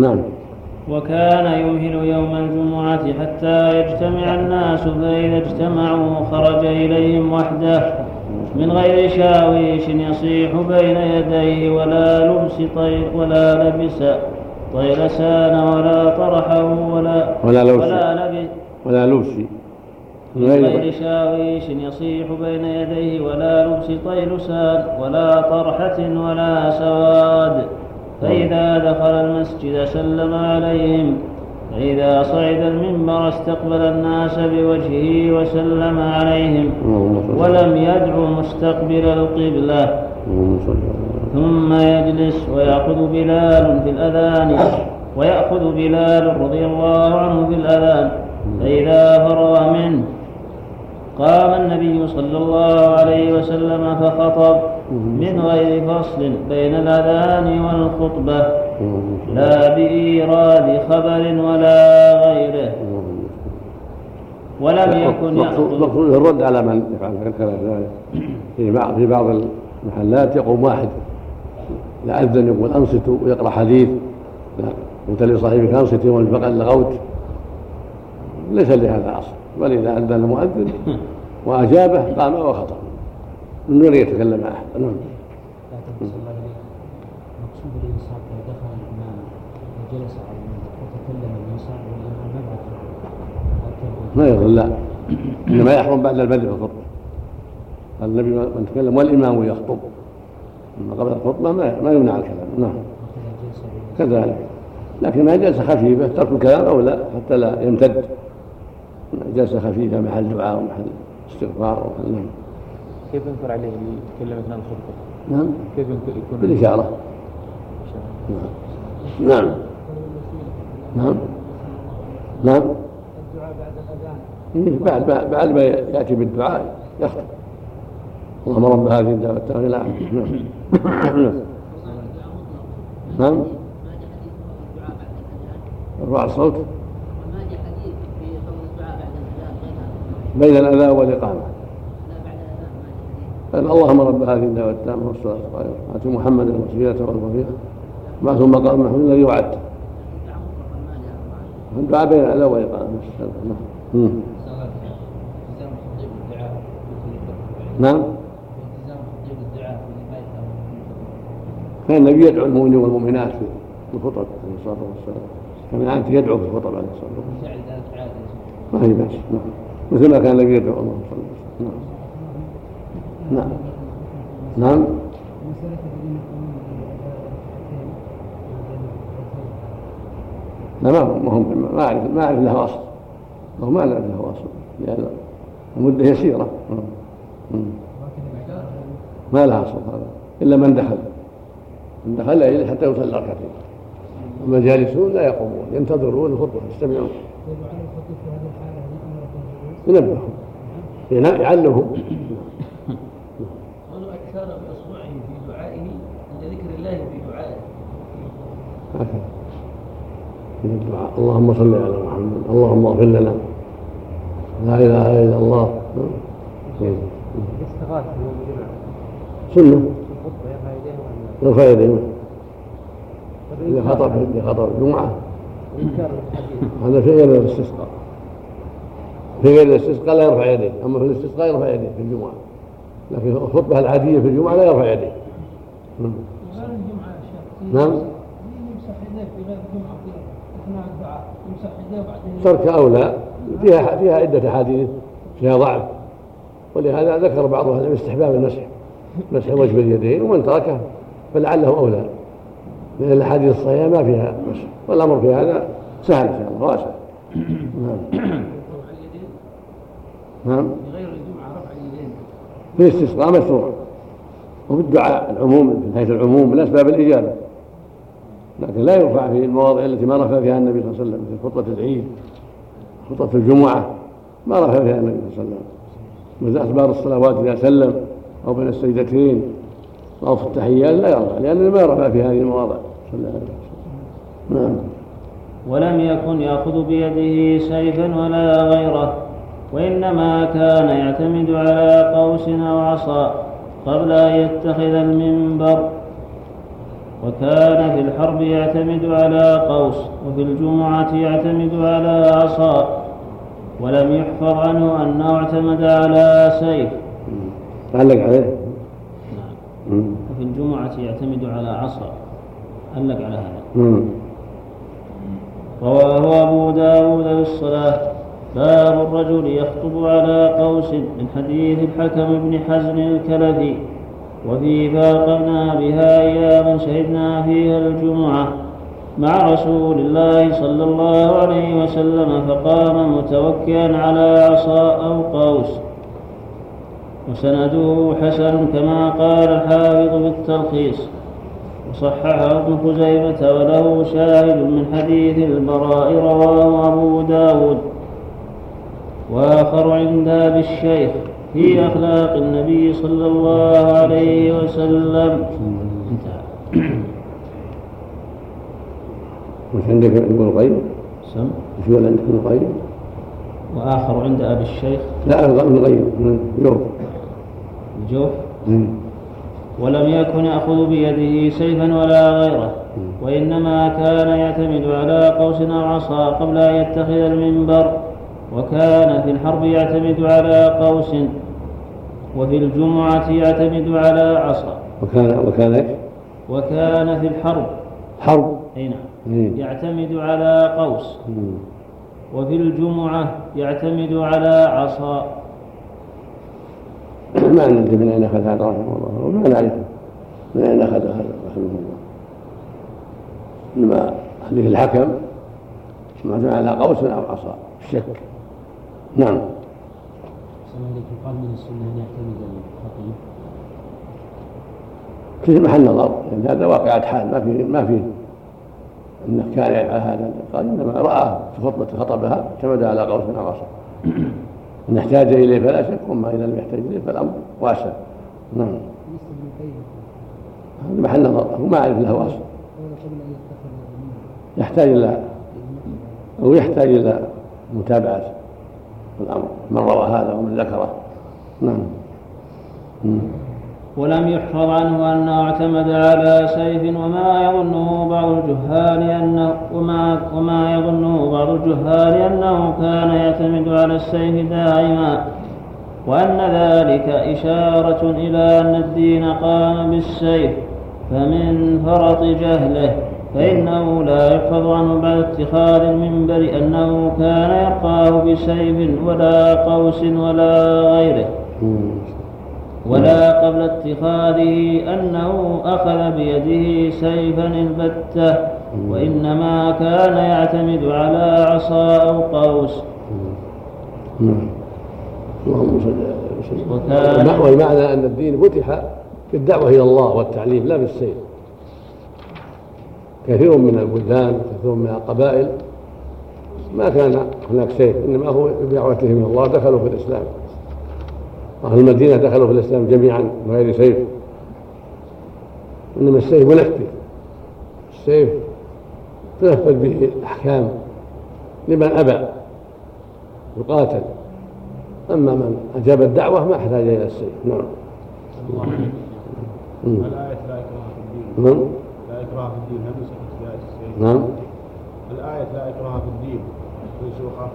نعم. وكان يمهل يوم الجمعة حتى يجتمع الناس فإذا اجتمعوا خرج إليهم وحده من غير شاويش يصيح بين يديه ولا لبس طير ولا لبس طيلسان ولا طرحه ولا ولا لبس. ولا لبس. ولا لبس. من غير. شاويش يصيح بين يديه ولا لبس طيلسان ولا طرحة ولا سواد. فإذا دخل المسجد سلم عليهم فإذا صعد المنبر استقبل الناس بوجهه وسلم عليهم ولم يدعو مستقبل القبلة. ثم يجلس ويأخذ بلال في الأذان ويأخذ بلال رضي الله عنه في الأذان فإذا فرغ منه قام النبي صلى الله عليه وسلم فخطب من غير فصل بين الأذان والخطبة. لا بإيراد خبر ولا غيره. ولم يكن مقصود الرد على من يفعل ذلك في بعض في بعض المحلات يقوم واحد. لا أذن يقول أنصتوا ويقرأ حديث. قلت لصاحبك أنصتي والبقى لغوت. ليس لهذا أصل. بل إذا أذن المؤذن وأجابه قام وخطب من غير يتكلم أحد؟ نعم مقصود الانصات لو دخل الامام وجلس على وتكلم والامام ما ما لا. إنما يحرم بعد البدء في الخطبه قال النبي من تكلم والإمام يخطب. أما قبل الخطبة ما, يمنع الكلام. نعم. كذلك. لكن ما جلسه خفيفة ترك الكلام أو لا حتى لا يمتد. جلسة خفيفة محل دعاء ومحل استغفار ومحل نعم كيف ينكر عليه اللي يتكلم اثناء الخطبة؟ نعم. كيف يكون بالإشارة. نعم. نعم. نعم. الدعاء بعد الأذان بعد بعد ما يأتي بالدعاء يخطب اللهم رب هذه الدعوة التامة إلى نعم. نعم. ارفع الصوت. بين الأذان والإقامة. قال اللهم رب هذه الدعوة التامة والصلاة القائمة. آت محمدا الوسيلة والفضيلة ما ثم مقام محمود الذي وعدته الدعاء بين الأذى والإقامة. نعم. نعم. كان النبي يدعو المؤمنين والمؤمنات في الخطب عليه الصلاة والسلام. كان يدعو في الخطب عليه الصلاة والسلام. ما هي بأس نعم. مثل ما كان النبي يدعو الله صلى الله عليه وسلم. نعم. نعم. نعم. لا ما هم ما اعرف ما أعرف له أصل. هو ما نعرف له أصل. لأن المدة يسيرة. ما لها أصل هذا. إلا من دخل. من دخل حتى يصلي ركعتين أما الجالسون لا يقومون ينتظرون الخطبة يستمعون. ينبههم يعلمهم هكذا من الدعاء. اللهم صل على محمد. اللهم اغفر لنا. لا إله إلا الله. سنة. يرفع يديه إذا خطب إذا خطب الجمعة. هذا في غير الاستسقاء. في غير الاستسقاء لا يرفع يديه. أما في الاستسقاء يرفع يديه في الجمعة. لكن الخطبة العادية في الجمعة لا يرفع يديه. نعم. ترك أولى فيها فيها عدة أحاديث فيها ضعف. ولهذا ذكر بعض أهل العلم استحباب المسح. مسح وجه اليدين ومن تركه فلعله أولى. لأن الأحاديث الصحيحة ما فيها مسح والأمر في هذا سهل إن شاء الله. واسع. نعم. نعم. غير الجمعة رفع اليدين في الاستسقاء مشروع. وفي الدعاء العموم من حيث العموم من أسباب الإجابة. لكن لا يرفع في المواضع التي ما رفع فيها النبي صلى الله عليه وسلم في خطبة العيد خطبة الجمعة ما رفع فيها النبي صلى الله عليه وسلم. مثل أخبار الصلوات إذا سلم أو بين السجدتين أو في التحيات لا يرفع لأنه ما رفع في هذه المواضع. صلى الله عليه وسلم. نعم. ولم يكن يأخذ بيده سيفا ولا غيره. وإنما كان يعتمد على قوس أو عصا قبل أن يتخذ المنبر. وكان في الحرب يعتمد على قوس وفي الجمعة يعتمد على عصا. ولم يحفظ عنه أنه اعتمد على سيف. علق عليه؟ نعم. وفي الجمعة يعتمد على عصا. علق على هذا. رواه أبو داود بالصلاة باب الرجل يخطب على قوس من حديث الحكم بن حزم الكلفي وفي فاقمنا بها أياما شهدنا فيها الجمعة مع رسول الله صلى الله عليه وسلم فقام متوكئا على عصا أو قوس. وسنده حسن كما قال الحافظ بالتلخيص وصححه ابن خزيمة وله شاهد من حديث البراء رواه أبو داود. وآخر عند أبي الشيخ في أخلاق النبي صلى الله عليه وسلم. انتهى وش عندك ابن القيم؟ سم. وش عندك ابن القيم؟ وآخر عند أبي الشيخ. لا ابن القيم يوم الجوف ولم يكن يأخذ بيده سيفا ولا غيره وإنما كان يعتمد على قوس أو عصا قبل أن يتخذ المنبر. وكان في الحرب يعتمد على قوس وفي الجمعة يعتمد على عصا. وكان وكان إيش؟ وكان في الحرب. حرب. أي نعم. مم. يعتمد على قوس. مم. وفي الجمعة يعتمد على عصا. ما ندري من أين أخذ هذا رحمه الله. وما نعرف من أين أخذ هذا رحمه الله. إنما حديث الحكم معتمد على قوس أو عصا. الشك نعم. يقال من السنة أن يعتمد الخطيب. في محل نظر. لأن هذا واقعة حال. ما في ما في إنه كان يفعل هذا. قال إنما رآه في خطبة خطبها اعتمد على قوس أو عصا إن احتاج إليه فلا شك وأما إذا لم يحتاج إليه فالأمر واسع. نعم. هذا محل نظر. هو ما اعرف له اصل يحتاج إلى أو يحتاج إلى متابعة. الأمر. من روى هذا ومن ذكره. نعم. ولم يحفظ عنه أنه اعتمد على سيف وما يظنه بعض الجهال أنه وما وما يظنه بعض الجهال أنه كان يعتمد على السيف دائما وأن ذلك إشارة إلى أن الدين قام بالسيف فمن فرط جهله. فإنه لا يحفظ عنه بعد اتخاذ المنبر أنه كان يرقاه بسيف ولا قوس ولا غيره. ولا قبل اتخاذه أنه أخذ بيده سيفا البتة. وإنما كان يعتمد على عصا أو قوس. نعم. اللهم صل على وسلم وكان- والمعنى أن الدين فتح بالدعوه إلى الله والتعليم لا بالسيف. كثير من البلدان كثير من القبائل. ما كان هناك سيف إنما هو بدعوتهم إلى الله دخلوا في الإسلام. أهل المدينة دخلوا في الإسلام جميعا من غير سيف. إنما السيف منفذ السيف تنفذ به الأحكام لمن أبى يقاتل. أما من أجاب الدعوة ما احتاج إلى السيف. نعم. مم. الآية لا إكراه في الدين. نعم. إكراه في الدين هل نسخت في؟ نعم. الآية لا إكراه في الدين منسوخة.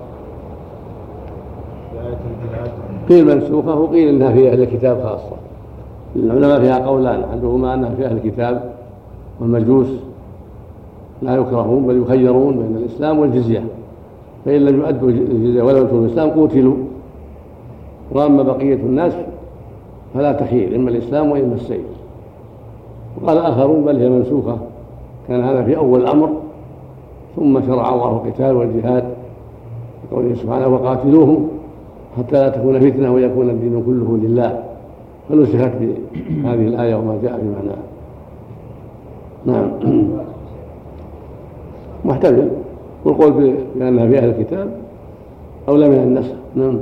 في آية قيل منسوخة وقيل إنها في أهل الكتاب خاصة. العلماء فيها قولان أحدهما أنها في أهل الكتاب والمجوس لا يكرهون بل يخيرون بين الإسلام والجزية. فإن لم يؤدوا الجزية ولم يدخلوا الإسلام قتلوا. وأما بقية الناس فلا تخير إما الإسلام وإما السيف. وقال آخرون بل هي منسوخة. كان هذا في أول الأمر. ثم شرع الله القتال والجهاد قوله سبحانه وقاتلوهم حتى لا تكون فتنة ويكون الدين كله لله. فنسخت بهذه الآية وما جاء في معناها. نعم. محتمل. والقول بأنها في أهل الكتاب أولى من النسخ. نعم.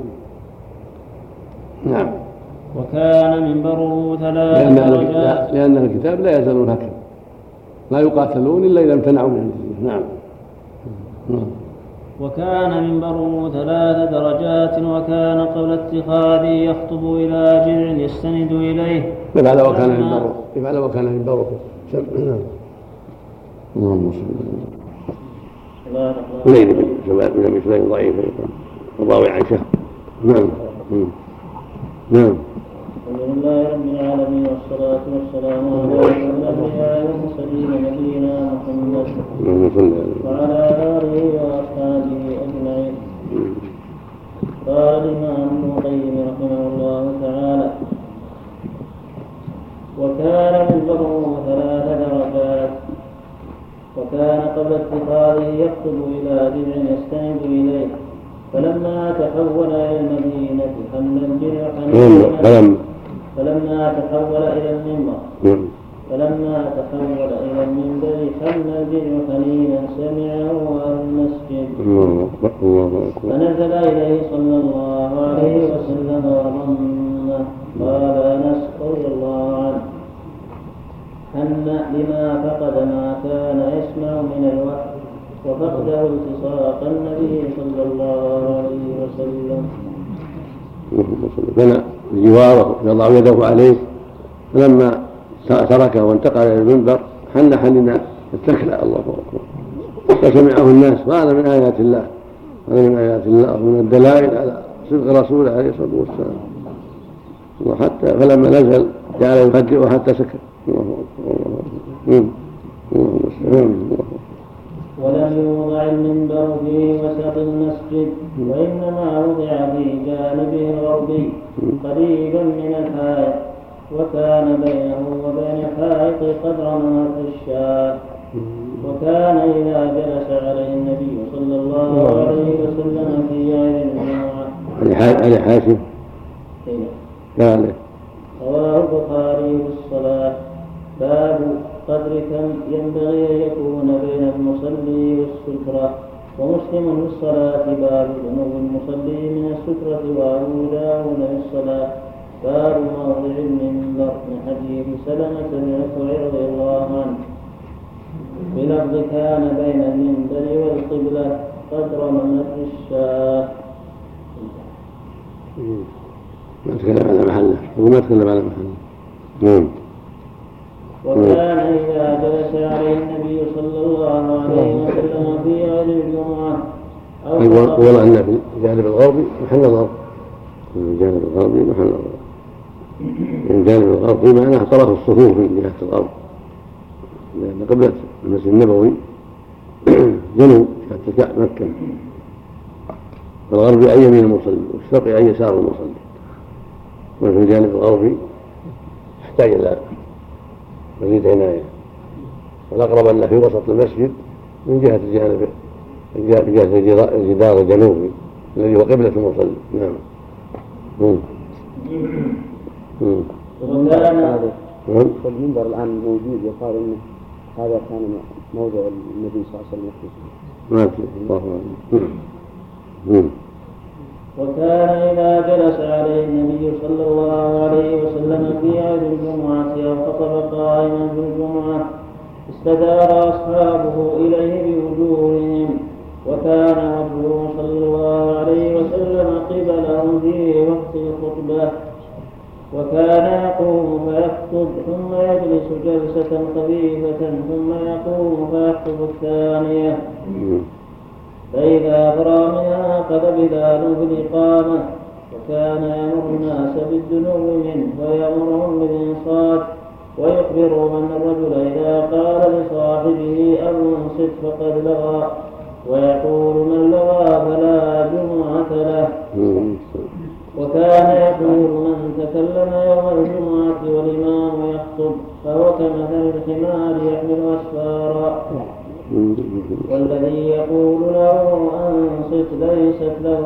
نعم. وكان منبره ثلاث لأن درجات. لأن الكتاب لا يزالون هكذا. لا يقاتلون إلا إذا امتنعوا من الجزية نعم. نعم. وكان منبره ثلاث درجات وكان قبل اتخاذه يخطب إلى جذع يستند إليه. كيف على وكان منبره. كيف على وكان منبره. نعم. اللهم صل الله. الليل بن ابي سليم ضعيف الراوي عن شهر نعم. نعم. الحمد لله رب العالمين والصلاة والسلام على أشرف الأنبياء نبينا محمد وعلى آله وأصحابه أجمعين. قال الإمام ابن القيم رحمه الله تعالى وكان منبره ثلاث درجات وكان قبل اتخاذه يخطب إلى درع يستند إليه فلما تحول إلى المدينة حمل الدرع فلما فلما تحول إلى المنبر. نعم. فلما تحول إلى المنبر حمل الدرع حنينا سمعه أهل المسجد. فنزل إليه صلى الله عليه وسلم وضمه قال أنس رضي الله عنه هنأ لما فقد ما كان يسمع من الوحي وفقده التصاق النبي صلى الله عليه وسلم. بجواره يضع يده عليه فلما تركه وانتقل إلى المنبر حن حننا اتكلا الله اكبر فسمعه الناس وهذا من آيات الله. هذا من آيات الله ومن الدلائل على صدق رسوله عليه الصلاة والسلام. وحتى فلما نزل جعل يهدئه حتى سكت الله أكبر. الله أكبر. ولم يوضع المنبر في وسط المسجد وإنما وضع في جانبه الغربي. قريبا من الحائط وكان بينه وبين الحائط قدر ممر الشاة وكان إذا جلس عليه النبي صلى الله عليه وسلم في عيد الجمعة علي حا- علي حاشم قال رواه البخاري في الصلاة. باب قدر كم ينبغي أن يكون بين المصلي والسترة. ومسلم في الصلاة باب دنو المصلي من السترة وأبو داود في الصلاة باب موضع المنبر من حديث سلمة بن الأكوع رضي الله عنه. بلفظ كان بين المنبر والقبلة قدر ممر الشاة. ما تكلم على محله. هو ما تكلم على محله. نعم. وكان إذا جلس عليه النبي صلى الله عليه وسلم في عيد الجمعة أو أن في الجانب الغربي محل في الجانب الغربي محل نظر الجانب الغربي معناه طرف الصفوف من جهة الغرب. لأن قبلة المسجد النبوي جنوب جهة مكة. الغربي عن يمين المصلي؟ والشرقي عن يسار المصلي؟ وفي الجانب الغربي يحتاج إلى مزيد عناية والأقرب أن في وسط المسجد من جهة الجانب من جهة الجدار- الجنوبي الذي هو قبلة المصلي. نعم. مم. وكان نعم. والمنبر الآن موجود يقال أنه هذا كان موضع النبي صلى الله عليه وسلم. يحدث ما الله أعلم. وكان إذا جلس عليه النبي صلى الله عليه وسلم في عيد الجمعة أو خطب قائما في الجمعة استدار أصحابه إليه بوجوههم وكان وجهه صلى الله عليه وسلم قبلهم في وقت الخطبة وكان يقوم فيخطب ثم يجلس جلسة خفيفة ثم يقوم فيخطب الثانية. فإذا فرغ منها أخذ في الإقامة وكان يأمر الناس بالدنو منه ويأمرهم بالإنصات ويخبر من الرجل إذا قال لصاحبه أنصت فقد لغى ويقول من لغى فلا جمعة له. وكان يقول من تكلم يوم الجمعة والإمام يخطب فهو كمثل الحمار يحمل أسفارا. والذي يقول له أنصت ليست له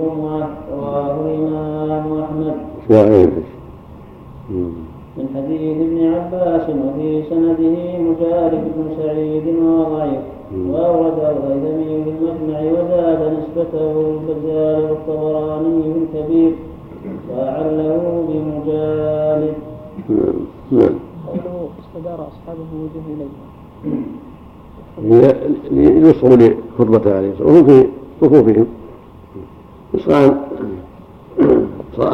جمعة رواه الإمام أحمد. من حديث ابن عباس وفي سنده مجالد بن سعيد وهو ضعيف وأورده الهيثمي في المجمع وزاد نسبته البزار والطبراني في الكبير وأعله بمجالد. نعم. نعم. قوله استدار أصحابه وجهه إليه. لي- ليصغوا لخطبته عليه الصلاة والسلام وهم في صفوفهم. إصغاء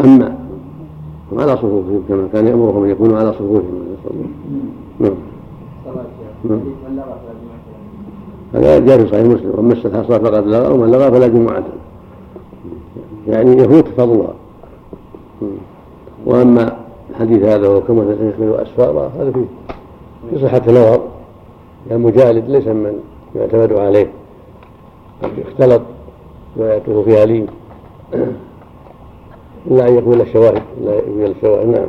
أما هم على صفوفهم كما كان يأمرهم أن يكونوا على صفوفهم عليه الصلاة والسلام. نعم. هذا جاء في صحيح مسلم ومن مس الحصى فقد لغى ومن لغى فلا جمعة. يعني يفوت فضلها. وأما الحديث هذا وهو كما يحمل اسفارا هذا فيه في صحة النظر المجالد ليس من يعتمد عليه قد اختلط روايته فيها لين إلا أن يقبل الشواهد إلا يقبل الشواهد نعم.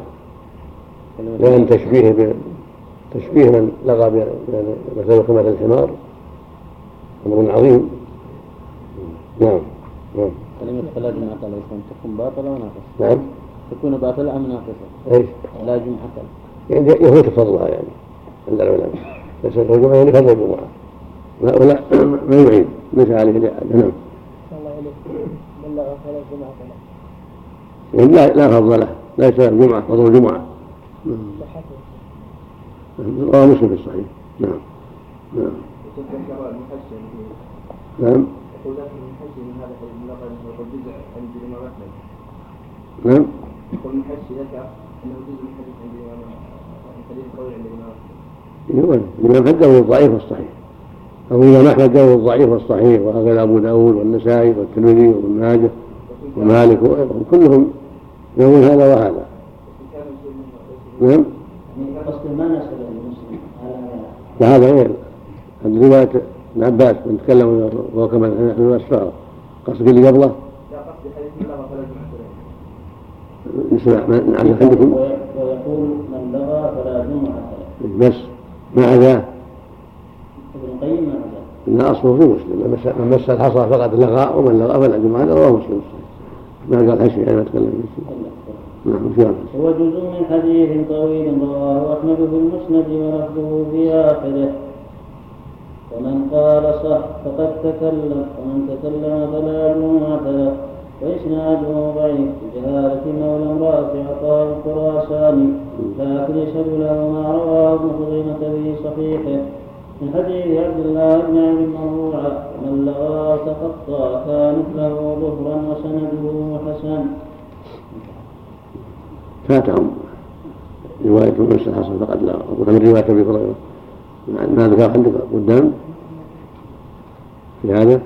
لأن تشبيه تشبيه من لغى مثل كمثل الحمار أمر عظيم. نعم نعم. كلمة فلا جمعة يكون تكون باطلة وناقصة نعم. تكون باطلة أم ناقصة؟ إيش؟ لا جمعة. له يعني يفوت فضلها يعني عند العلماء. ليس الجمعة يعني فضل الجمعة لا ولا ما يعيد. ليس عليه الإعادة نعم. الله إليك يعني لا لا فضل له. ليس الجمعة فضل الجمعة. رواه مسلم في الصحيح. نعم. نعم. نعم. نعم. يقول المحشي ذكر أنه جزء من حديث عند الامام من حديث قوي عند الإمام. أحمد له الضعيف والصحيح. أبو الإمام أحمد له الضعيف والصحيح وهكذا أبو داود والنسائي والترمذي وابن ماجه ومالك وغيرهم كلهم يقول هذا وهذا. نعم؟ قصد ما وهذا غير هذه رواية ابن عباس من تكلم وهو كما نحن الأسفار. قصدك اللي قبله؟ لا قصدي حديث نسمع ما- عندكم؟ ويقول من لغى فلا جمعة. بس. ما عداه ابن القيم ما عدا إن أصله في مسلم. من مس- الحصى فقد لغى ومن لغى فلا جمعة له رواه مسلم. ما قال حشي يعني ما تكلم فيه. نعم إن شاء الله هو جزء من حديث طويل رواه أحمد في المسند ولفظه في آخره. ومن قال صح فقد تكلم ومن تكلم فلا جمعة له وإسناده ضعيف بجهالة مولى رافع عطاء الخراساني لكن يشهد له ما رواه ابن خزيمة في صحيحه. من حديث عبد الله بن عمرو مرفوعا ومن لغى تخطى كانت له ظهرا وسنده حسن. فاتهم رواية من الحصى فقد لغى وكان رواية أبي هريرة. ما ذكر عندك قدام. في هذا.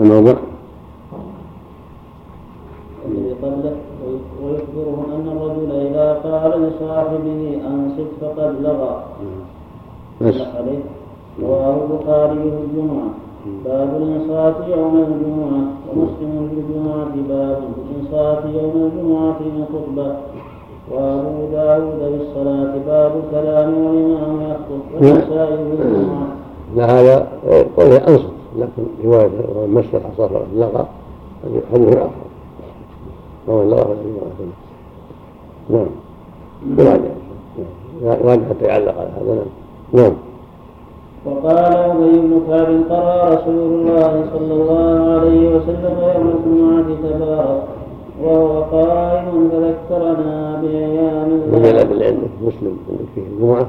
الموضع الذي قبله ويخبره أن الرجل إذا قال لصاحبه أنصت فقد لغى. عليه. رواه البخاري في الجمعة. باب الإنصات يوم الجمعة ومسلم في الجمعة باب الإنصات يوم الجمعة من خطبة وأبو داود بالصلاة باب الكلام والإمام يخطب والنسائي في الجمعة. لا هذا قوله أنصت لكن رواية من مس الحصى فقد لغى هذه حديث آخر ومن لغى فلا جمعة له نعم. يراجع حتى يعلق على هذا. نعم. نعم. وقال أبي بن كعب قرأ رسول الله صلى الله عليه وسلم يوم الجمعة تبارك وهو قائم فذكرنا بأيام الله. المجلد اللي عندك مسلم عندك فيه الجمعة.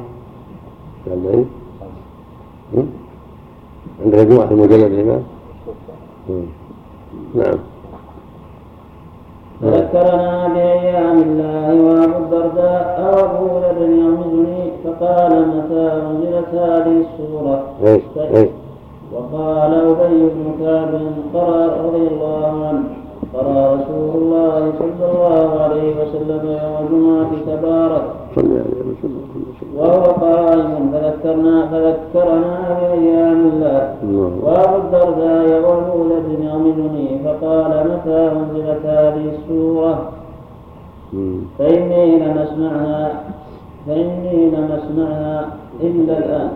عندك هم؟ عندك الجمعة في المجلد الإمام. نعم. فذكرنا بأيام الله وأبو الدرداء أبو ذر يغمزني فقال متى أنزلت هذه السورة؟ وقال أبي بن كعب قرأ رضي الله عنه قرأ رسول الله صلى الله عليه وسلم يوم الجمعة تبارك. صلى عليه وسلم. وهو قائم فذكرنا فذكرنا بأيام الله. الله وأبو الدرداء وأبو ذر يغمزني فقال متى أنزلت هذه السورة؟ هم. فإني لم أسمعها فإني لم أسمعها إلا الآن.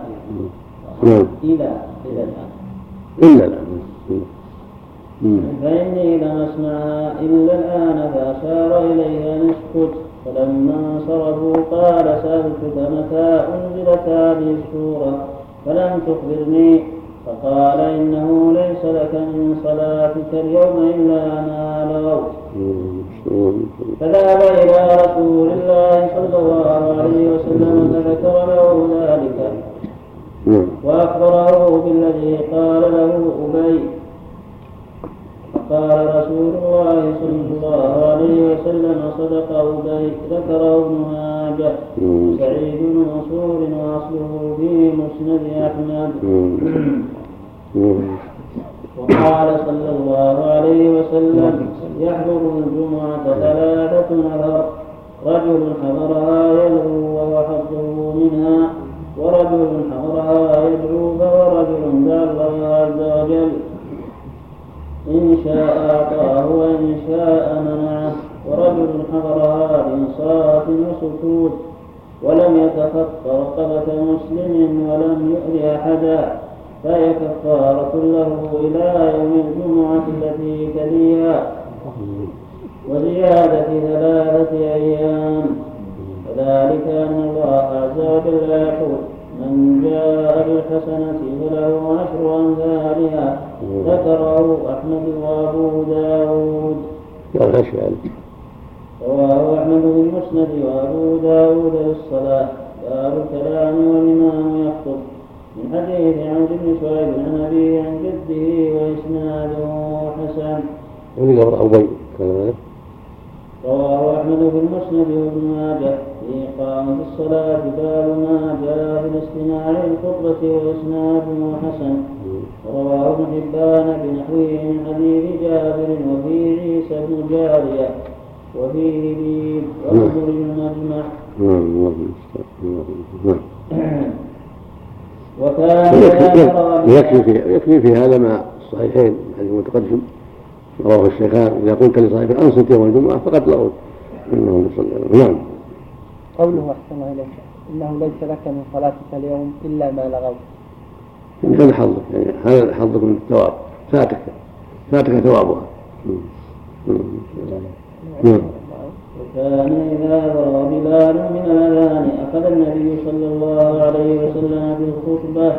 نعم. إلى إلى الآن. إلا الآن. فإني لم أسمعها إلا الآن فأشار إلي أن اسكت فلما انصرفوا قال سألتك متى أنزلت هذه السورة؟ فلم تخبرني. فقال إنه ليس لك من صلاتك اليوم إلا ما لغوت. فذهب إلى رسول الله صلى الله عليه وسلم فذكر له ذلك. نعم. وأخبره بالذي قال له أبي. فقال رسول الله صلى الله عليه وسلم صدق أبي ذكره ابن ماجه. سعيد بن منصور وأصله في مسند أحمد. هم. وقال صلى الله عليه وسلم يحضر الجمعة ثلاثة نفر رجل حضرها يلغو وهو حظه منها. ورجل حضرها يدعو فهو رجل دعا الله عز وجل. إن شاء أعطاه وإن شاء منعه. ورجل حضرها بإنصات وسكوت ولم يتخط رقبة مسلم ولم يؤذي أحدا. فهي كفارة له إلى يوم الجمعة التي تليها. وزيادة ثلاثة أيام. وذلك أن الله عز وجل يقول من جاء بالحسنة فله عشر أمثالها ذكره أحمد وأبو داود. قال يعني؟ رواه أحمد في المسند وأبو داود في الصلاة. باب الكلام والإمام يخطب. من حديث عمرو بن شعيب عن أبيه عن جده وإسناده حسن. ولي قبر أبي رواه أحمد في المسند وابن ماجه. في إقامة الصلاة باب ما جاء في الاستماع للخطبة وإسناده حسن. ورواه ابن حبان بنحوه من حديث جابر وفي عيسى بن جارية وفيه بيد وانظر المجمع نعم الله المستعان. نعم. وكان يكفي في يكفي في هذا ما الصحيحين الحديث المتقدم رواه الشيخان إذا قلت لصاحبك انصت يوم الجمعة فقد لغوت أنه صلى نعم. قوله أحسن الله إليك إنه ليس لك من صلاتك اليوم إلا ما لغوت. يعني هذا حظك يعني هذا حظك من الثواب. فاتك فاتك ثوابها. نعم. نعم. وكان إذا ذرى بلال من الأذان أخذ النبي صلى الله عليه وسلم بالخطبة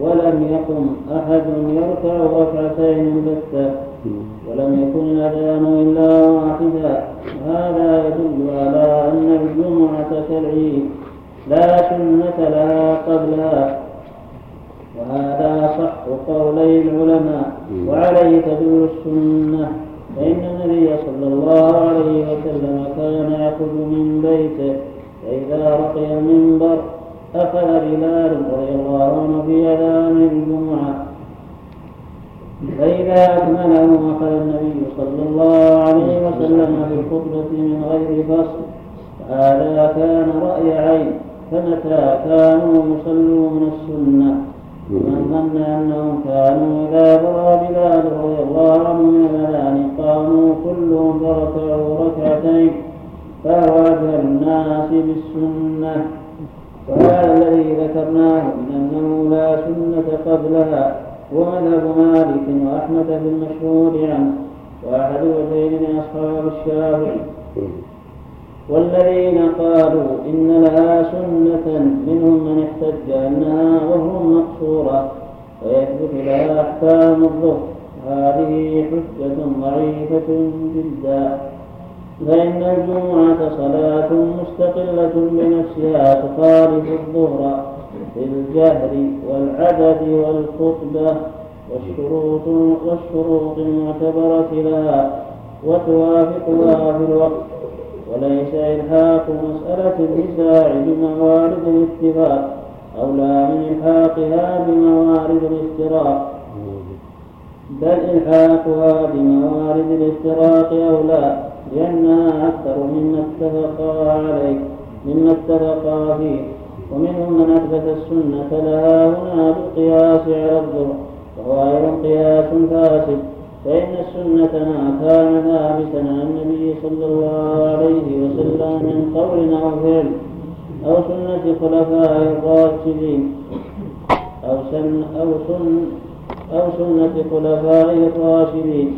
ولم يقم أحد يركع ركعتين بتة ولم يكن الأذان إلا واحدا هذا يدل على أن الجمعة كالعيد لا سنة لها قبلها. وهذا صح قولي العلماء وعليه تدل السنة. فإن النبي صلى الله عليه وسلم كان يخرج من بيته فإذا رقي المنبر أخذ بلال رضي الله عنه في أذان الجمعة. فإذا أكمله أخذ النبي صلى الله عليه وسلم بالخطبة من غير فصل. هذا كان رأي عين فمتى كانوا يصلون السنة؟ من ظن أنهم كانوا إذا بلغ بلال رضي الله عنه من الأذان قاموا كلهم فركعوا ركعتين فهو أجهل الناس بالسنة وهذا الذي ذكرناه من أنه لا سنة قبلها هو مذهب مالك وأحمد في المشهور عنه وأحد وجهين من أصحاب الشافعي والذين قالوا إن لها سنة منهم من احتج أنها ظهر مقصورة ويثبت لها أحكام الظهر. هذه حجة ضعيفة جدا. فإن الجمعة صلاة مستقلة بنفسها تخالف الظهر في الجهر والعدد والخطبة والشروط والشروط المعتبرة لها وتوافقها في الوقت. وليس إلحاق مسألة النزاع بموارد الاتفاق أولى من إلحاقها بموارد الافتراق بل إلحاقها بموارد الافتراق أولى لأنها أكثر مما اتفقا عليه مما اتفقا فيه. ومنهم من أثبت السنة لها هنا بالقياس على الظهر وهو أيضا قياس فاسد. فإن السنة ما كان ثابتا عن النبي صلى الله عليه وسلم من قول أو فعل أو سنة خلفاء الراشدين أو سن أو سن أو سنة خلفاء الراشدين.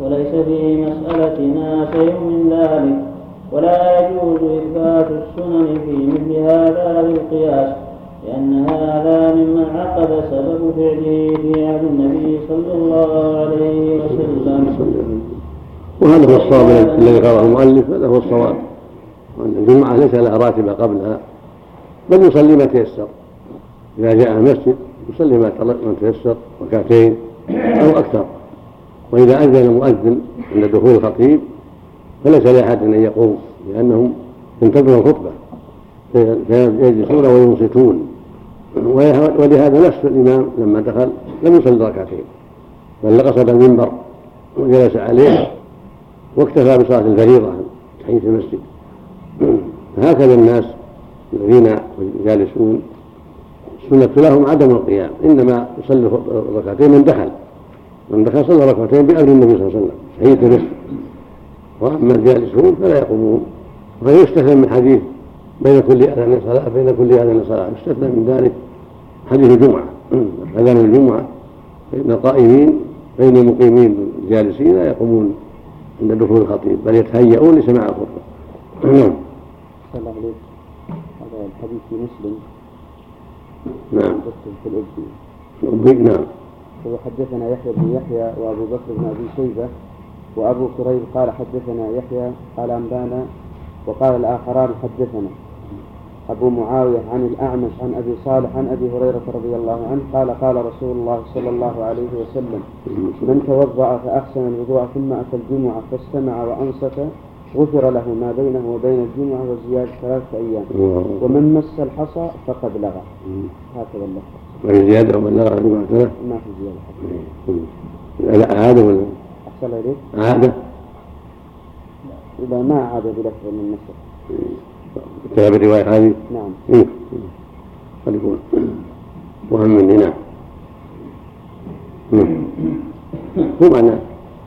وليس في مسألتنا شيء من ذلك. ولا يجوز إثبات السنن في مثل هذا بالقياس لأن هذا مما عقد سبب فعله في عهد النبي صلى الله عليه وسلم. وهذا هو الصواب الذي قاله المؤلف هذا هو الصواب. وأن الجمعة ليس لها راتبة قبلها بل يصلي ما تيسر. إذا جاء المسجد يصلي ما تيسر ركعتين أو أكثر. وإذا أذن المؤذن عند دخول الخطيب فليس لأحد أن يقوم لأنهم ينتظرون الخطبة. فيجلسون وينصتون. ولهذا نفس الإمام لما دخل لم يصلي ركعتين بل قصد المنبر وجلس عليه واكتفى بصلاة الفريضة تحية المسجد. هكذا الناس الذين جالسون السنة لهم عدم القيام إنما يصلي ركعتين من دخل. من دخل صلى ركعتين بأمر النبي صلى الله عليه وسلم تحية المسجد. وأما الجالسون فلا يقومون. ويستثنى من حديث بين كل أذان صلاة بين كل أذان صلاة. يستثنى من ذلك حديث الجمعة. أذان الجمعة فإن القائمين بين المقيمين الجالسين لا يقومون عند دخول الخطيب بل يتهيئون لسماع الخطبة. نعم. الله عليك هذا الحديث في مسلم. نعم. في نعم. وحدثنا يحيى بن يحيى وأبو بكر بن أبي شيبة وأبو كريب قال حدثنا يحيى قال أنبانا وقال الآخران حدثنا. أبو معاوية عن الأعمش عن أبي صالح عن أبي هريرة رضي الله عنه قال قال رسول الله صلى الله عليه وسلم من توضأ فأحسن الوضوء ثم أتى الجمعة فاستمع وأنصت غفر له ما بينه وبين الجمعة وزيادة ثلاثة أيام. ومن مس الحصى فقد لغى. هكذا اللفظ. وفي زيادة ومن لغى الجمعة ثلاث ما في زيادة. لا عادة ولا أحسن إليك؟ عادة إذا ما عاد بلفظ من كتاب الرواية هذه؟ نعم. إيه. قد يكون وهم مني نعم. هو معنى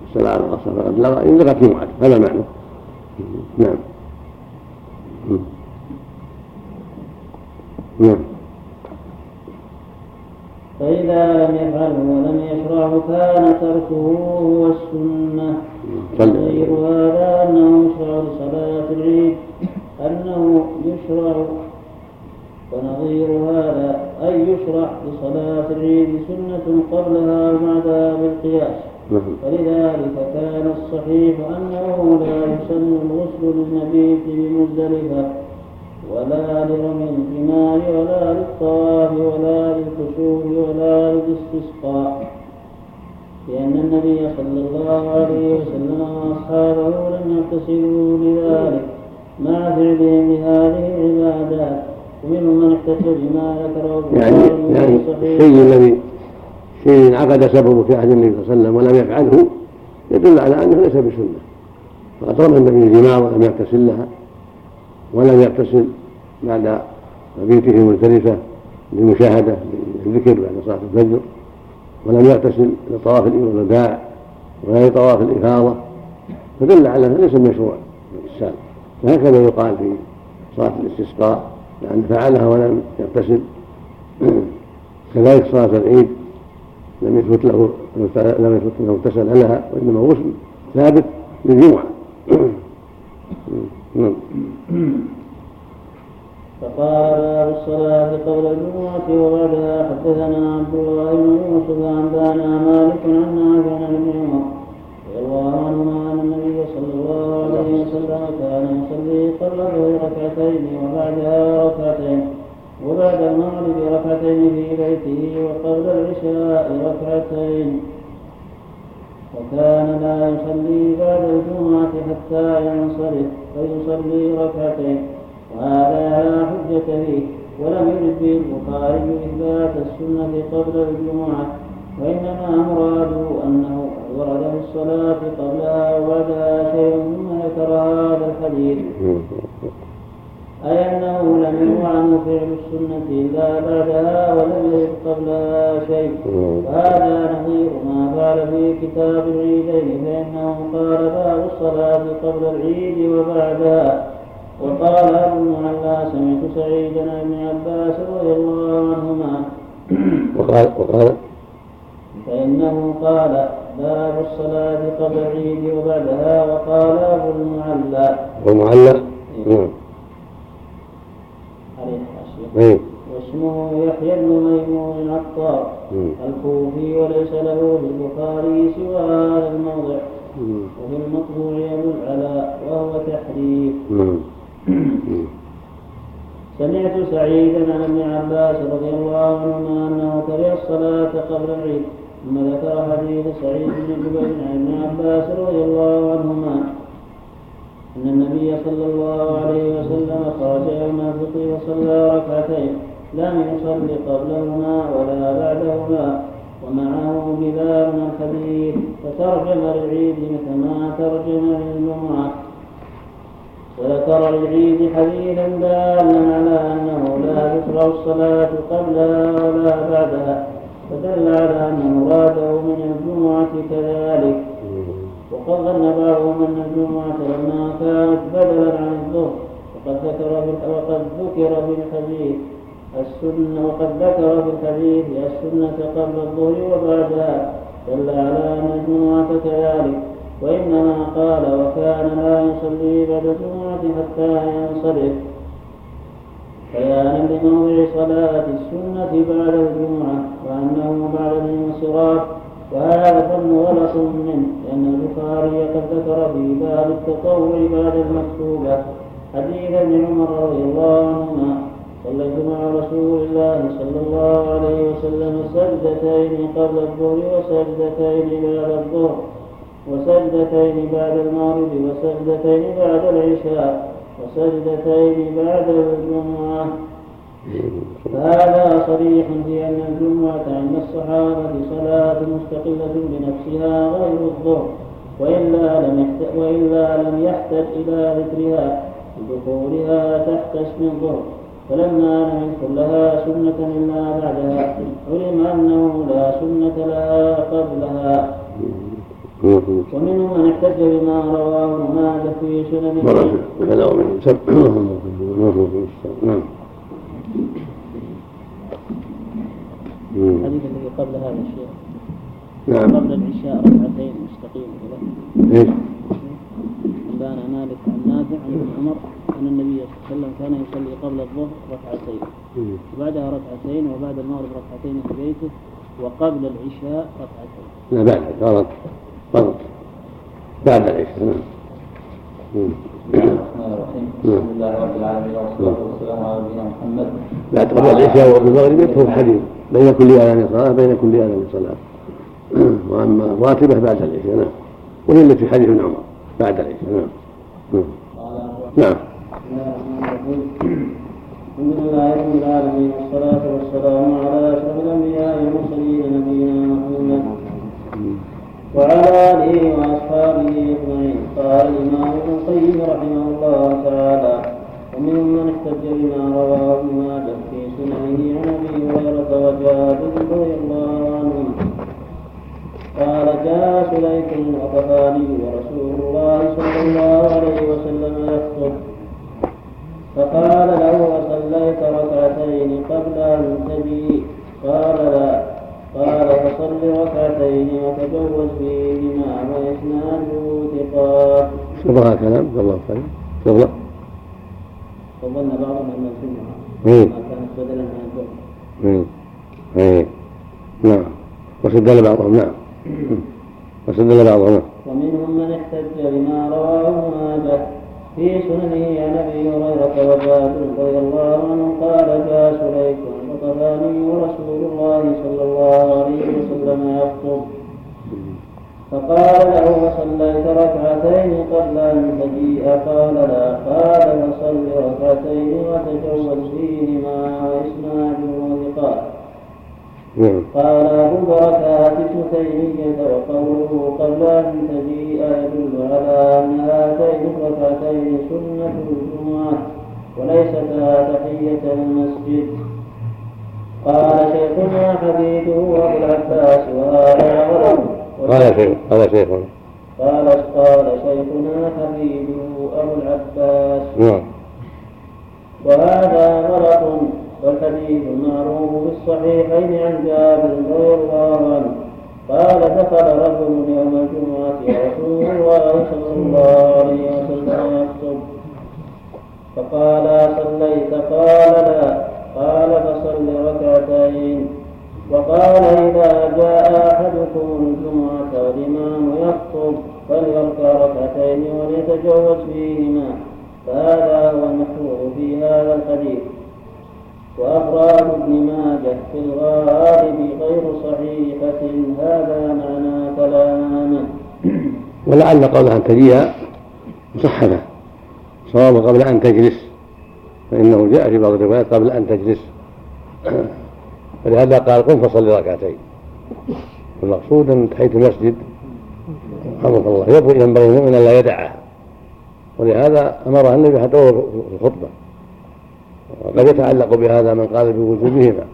الصلاة على الأصل فقد لغى إن لغت جمعة هذا معنى. نعم. نعم. فإذا لم يفعله ولم يشرعه كان تركه هو السنة غير هذا أنه يشرع لصلاة العيد. أنه يشرع ونظير هذا أن يشرع لصلاة العيد سنة قبلها وبعدها بالقياس نعم. فلذلك كان الصحيح أنه لا يسن الغسل للمبيت بمزدلفة ولا لرمي الجمار ولا للطواف ولا للكسوف ولا للاستسقاء. لأن النبي صلى الله عليه وسلم وأصحابه لم يغتسلوا لذلك مع فعلهم لهذه العبادات. ومنهم من احتج بما ذكره يعني يعني الشيء الذي شيء انعقد سببه في عهد النبي صلى الله عليه وسلم ولم يفعله يدل على أنه ليس بسنة. فقد رمى النبي الجماع ولم يغتسل لها ولم يغتسل بعد مبيته ملتزفه للمشاهدة للذكر بعد صلاة الفجر ولم يغتسل لطواف الوداع ولا لطواف الإفاضة. فدل على أنه ليس مشروع فهكذا يقال في صلاة الاستسقاء لأن فعلها ولم يغتسل. كذلك صلاة العيد لم يثبت له لم يثبت له اغتسل لها وإنما غسل ثابت للجمعة. نعم. فقال باب الصلاة قبل الجمعة وبعدها حدثنا عبد الله بن يوسف عن مالك عن نافع عن ابن عمر رضي الله عنهما أن النبي صلى الله عليه وسلم كان يصلي قبل ركعتين وبعدها ركعتين وبعد المغرب ركعتين في بيته وقبل العشاء ركعتين وكان لا يصلي بعد الجمعة حتى ينصرف فيصلي ركعتين وهذا لا حجة فيه ولم يرد به البخاري إثبات السنة قبل الجمعة وإنما مراده أنه ورد الصلاة قبلها وبعدها شيء ثم ذكر هذا الحديث. أي أنه لم يروى عنه فعل السنة إلا بعدها ولم يرد قبلها شيء. وهذا نظير ما فعل في كتاب العيدين فإنه قال باب الصلاة قبل العيد وبعدها وقال أبو المعلى سمعت سعيدا بن عباس رضي الله عنهما. وقال وقال فإنه قال باب الصلاة قبل العيد وبعدها وقال أبو المعلى. والمعلى نعم. عليه حاشية اي واسمه يحيى بن ميمون العطار. مم. الكوفي وليس له في البخاري سوى هذا الموضع. وفي المطبوع أبو العلاء وهو تحريف. نعم. سمعت سعيدا عن ابن عباس رضي الله عنهما أنه كره الصلاة قبل العيد. ثم ذكر حديث سعيد بن جبير عن ابن عباس رضي الله عنهما أن النبي صلى الله عليه وسلم خرج يوم الفطر وصلى ركعتين لم يصل قبلهما ولا بعدهما ومعه بلال الحديث فترجم للعيد مثل ما ترجم للجمعة. وذكر للعيد حديثا دالا على أنه لا تشرع الصلاة قبلها ولا بعدها. فدل على أن مراده من الجمعة كذلك. وقد ظن بعضهم أن الجمعة لما كانت بدلا عن الظهر وقد ذكر في وقد ذكر في الحديث السنة وقد ذكر في الحديث السنة قبل الظهر وبعدها دل على أن الجمعة كذلك. وإنما قال وكان لا يصلي بعد الجمعة حتى ينصرف. بيانا لموضع صلاة السنة بعد الجمعة وأنه بعد الانصراف. وهذا ظن غلط منه لأن البخاري قد ذكر في باب التطوع بعد المكتوبة. حديث ابن عمر رضي الله عنهما صليت مع رسول الله صلى الله عليه وسلم سجدتين قبل الظهر وسجدتين بعد الظهر وسجدتين بعد المغرب وسجدتين بعد العشاء. وسجدتين بعد الجمعة. فهذا صريح في أن الجمعة عند الصحابة صلاة مستقلة بنفسها غير الظهر وإلا لم وإلا لم يحتج إلى ذكرها بدخولها تحت اسم الظهر. فلما لم يذكر لها سنة إلا بعدها علم أنه لا سنة لها قبلها. ومنهم من احتج بما رواه مالك في سننه. نعم الحديث الذي قبل هذا نعم. قبل العشاء ركعتين مستقيم كذا إيش؟ مالك عن نافع عن ابن عمر أن النبي صلى الله عليه وسلم كان يصلي قبل الظهر ركعتين. وبعدها ركعتين وبعد المغرب ركعتين في بيته وقبل العشاء ركعتين. لا بعد غلط غلط بعد العشاء نعم. مم. الرحمن الرحيم. الحمد لله رب العالمين والصلاة والسلام على نبينا محمد. بعد قبل العشاء وبالمغرب يكتب حديث بين كل اذان صلاه بين كل اذان صلاه وأما راتبه بعد العشاء نعم. وهي التي حديث ابن عمر بعد العشاء نعم. نعم. بسم الله الرحمن الرحيم. الحمد لله رب العالمين والصلاة والسلام على أشرف الأنبياء والمرسلين نبينا وعلى آله وأصحابه أجمعين قال الإمام ابن القيم رحمه الله تعالى. ومنهم من احتج بما رواه ابن ماجه في سننه عن أبي هريرة وجابر رضي الله عنهم قال جاء سليك وقفاني ورسول الله صلى الله عليه وسلم يخطب. فقال له أصليت ركعتين قبل أن تجي قال لا. قال فصل ركعتين وتجوز فيهما وإسناده ثقات شبه كلام جزاه الله خير شبه وظن بعضهم أن إيه. ما كانت بدلا من إيه إيه نعم. وسدل بعضهم نعم. وسدل بعضهم. نعم ومنهم من احتج بما رواه ماجه. في سننه عن أبي هريرة وجابر رضي الله عنه قال جاء سليك وطفاني ورسول الله صلى الله عليه وسلم يخطب. فقال له وصليت ركعتين قبل أن تجيء. قال لا. قال فصل ركعتين وتجوز فيهما واسناده ثقات نعم قال أبو البركات ابن تيمية وقوله قبل أن تجيء يدل على أن هاتين الركعتين سنة الجمعة وليستا تحية المسجد. قال شيخنا حديثه أبو العباس وهذا غلط. قال شيخ قال شيخ قال قال شيخنا حبيبه أبو العباس. نعم. وهذا غلط. والحديث المعروف في الصحيحين عن جابر رضي الله عنه. قال دخل رجل يوم الجمعة ورسول الله صلى الله عليه وسلم يخطب. فقال صليت قال لا. قال فصل ركعتين. وقال إذا جاء أحدكم الجمعة والإمام يخطب فليركع ركعتين وليتجوز فيهما. فهذا هو المشهور في هذا الحديث. وأفراد ابن ماجه في الغالب غير صحيحة. هذا معنى كلامه. ولعل قول أن تجيء مصحفة صواب قبل أن تجلس فإنه جاء في بعض الروايات قبل أن تجلس. فلهذا قال قم فصل ركعتين. المقصود أن تحية المسجد رحمه الله ينبغي المؤمن أن لا يدعها. ولهذا امرها النبي حتى في الخطبة. وقد يتعلق بهذا من قال بوجوبهما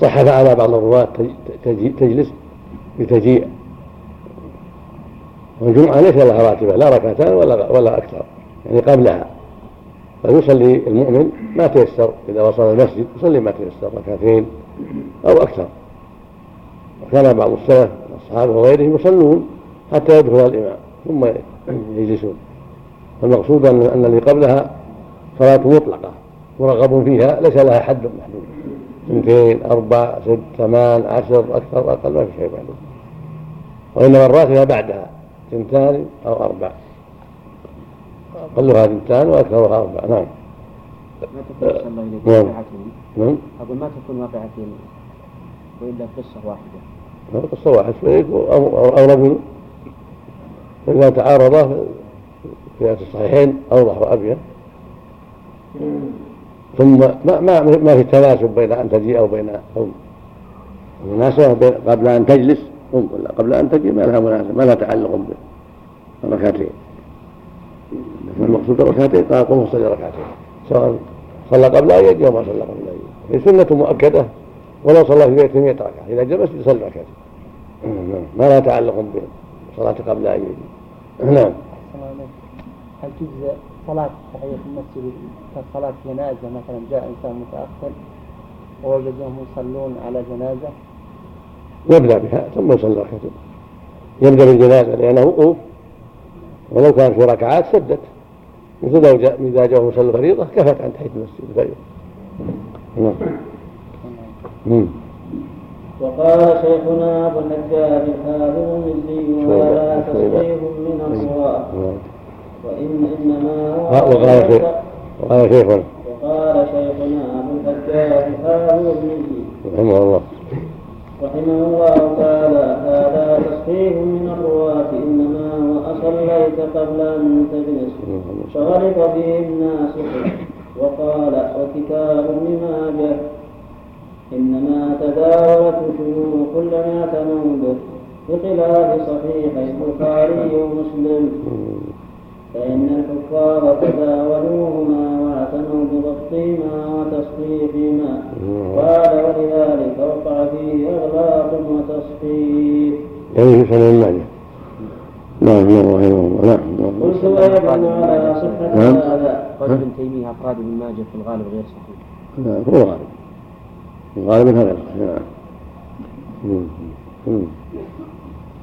صح على بعض الرواة تجلس بتجيء. والجمعة ليس لها راتبة لا ركعتان ولا ولا أكثر يعني قبلها. فيصلي المؤمن ما تيسر إذا وصل المسجد يصلي ما تيسر ركعتين أو أكثر. وكان بعض السلف الأصحاب وغيرهم يصلون حتى يدخل الإمام ثم يجلسون. والمقصود أن اللي قبلها صلاة مطلقة مرغب فيها ليس لها حد محدود. اثنتين أربع ست ثمان عشر أكثر أقل ما في شيء محدود. وإنما الراتبة بعدها اثنتان أو أربع. أقلها اثنتان وأكثرها أربع. نعم. ما تكون نعم. واقعتين؟ نعم. أقول ما تكون واقعتين؟ وإلا قصة واحدة. قصة واحد شريك أو, رجل فإذا تعارضا في الصحيحين أوضح وأبين. ثم ما ما ما في تناسب بين أن تجيء أو بين أو المناسبة بين قبل أن تجلس؟ ولا قبل أن تجيء ما لها مناسبة ما لها تعلق بركعتين. المقصود ركعتين قال قم صلي ركعتين. سواء صلى قبل أن يجي أو ما صلى قبل أن يجي. هي سنة مؤكدة ولو صلى في بيته 100 ركعة. إذا جلس يصلي ركعتين. ما لها تعلق بالصلاة قبل أن يجي. نعم. هل تجزى صلاة تحية المسجد؟ كصلاة جنازة مثلا جاء إنسان متأخر ووجدهم يصلون على جنازة؟ يبدأ بها ثم يصلي ركعتين يبدأ بالجنازة لأنه وقوف ولو كان في ركعات سدت. مثل لو جاء إذا جاء مصلي الفريضة كفت عن تحية المسجد الفريضة نعم. مم. وقال شيخنا أبو الحجاج الحافظ المزي ولا تصحيح من الرواة وإن إنما هو وقال شيخ. وقال شيخنا وقال شيخنا أبو الحجاج الحافظ المزي رحمه الله. رحمه الله تعالى هذا تصحيح من الرواة إنما هو أصليت قبل أن تجلس. فغلط فيه الناسخ وقال وكتاب لماجه إنما تداولت شيوخ لم يعتنوا به بخلاف صحيحي البخاري ومسلم. فإن الحفاظ تداولوهما واعتنوا بضبطهما وتصحيحهما قال ولذلك وقع فيه إغلاق وتصحيح يعني في سنة المعنى نعم نعم رحمه الله. نعم نعم قلت ويدل على صحة نعم. هذا. قال ابن تيمية أفراد ابن ماجه في الغالب غير صحيح. نعم هو غالب. غالبا هذا صحيح نعم. مم. مم.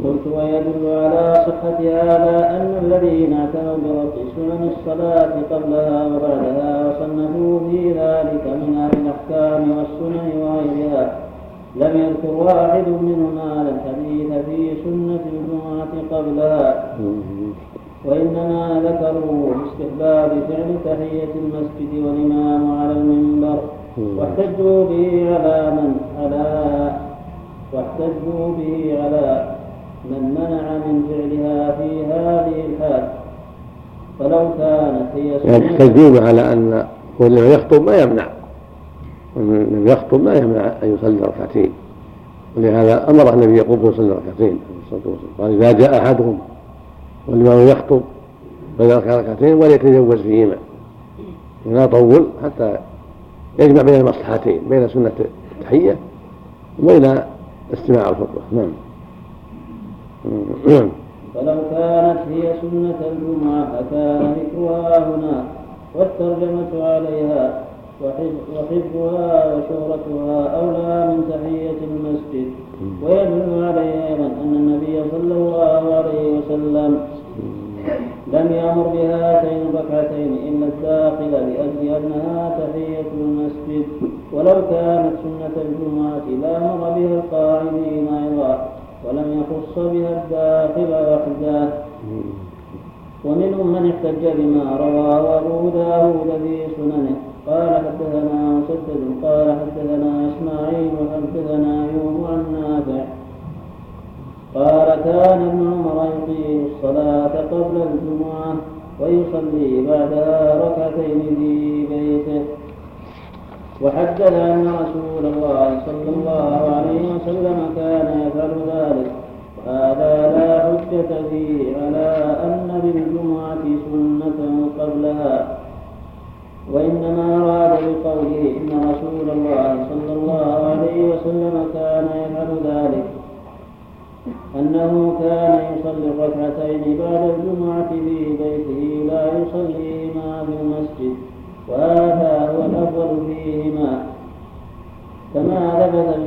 قلت ويدل على صحة هذا أن الذين اعتنوا بربط سنن الصلاة قبلها وبعدها وصنفوا في ذلك من أهل الأحكام والسنن وغيرها لم يذكر واحد منهم هذا الحديث في سنة الجمعة قبلها. وإنما ذكروا باستحباب فعل تحية المسجد والإمام على المنبر واحتجوا به على من على واحتجوا به على من منع من فعلها في هذه الحال. فلو كانت هي يعني سنة تجديد على أن هو الذي يخطب ما يمنع. من يخطب ما يمنع أن يصلي ركعتين. ولهذا أمر النبي يقوم ويصلي ركعتين. عليه الصلاة والسلام قال إذا جاء أحدهم والإمام يخطب فليركع ركعتين وليتجوز فيهما. لا طول حتى يجمع بين المصلحتين بين سنة التحية وبين استماع الخطبة نعم. فلو كانت هي سنة الجمعة فكان ذكرها هنا والترجمة عليها وحفظها وشهرتها أولى من تحية المسجد. ويدل عليه أيضا أن النبي صلى الله عليه وسلم لم يأمر بهاتين الركعتين إلا الداخل لأجل أنها تحية المسجد. ولو كانت سنة الجمعة لأمر بها القاعدين أيضا. ولم يخص بها الداخل وحده. ومنهم من احتج بما رواه أبو داود في سننه. قال حدثنا مسدد قال حدثنا إسماعيل حدثنا أيوب عن نافع قال كان ابن عمر يقيم الصلاة قبل الجمعة ويصلي بعدها ركعتين في وحدث أن رسول الله صلى الله عليه وسلم كان يفعل ذلك هذا لا حجة فيه على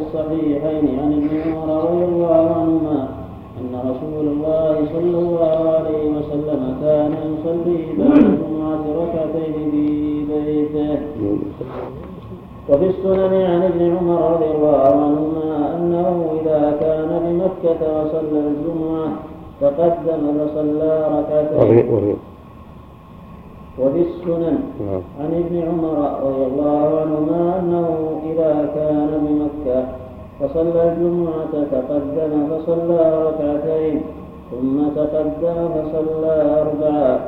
الصحيحين عن ابن عمر رضي الله عنهما أن رسول الله صلى الله عليه وسلم كان يصلي بعد الجمعة ركعتين في بيته. وفي السنن عن ابن عمر رضي الله عنهما أنه إذا كان بمكة وصلى الجمعة تقدم فصلى ركعتين. وفي السنن نعم. عن ابن عمر رضي الله عنهما أنه إذا كان بمكة فصلى الجمعة تقدم فصلى ركعتين ثم تقدم فصلى أربعا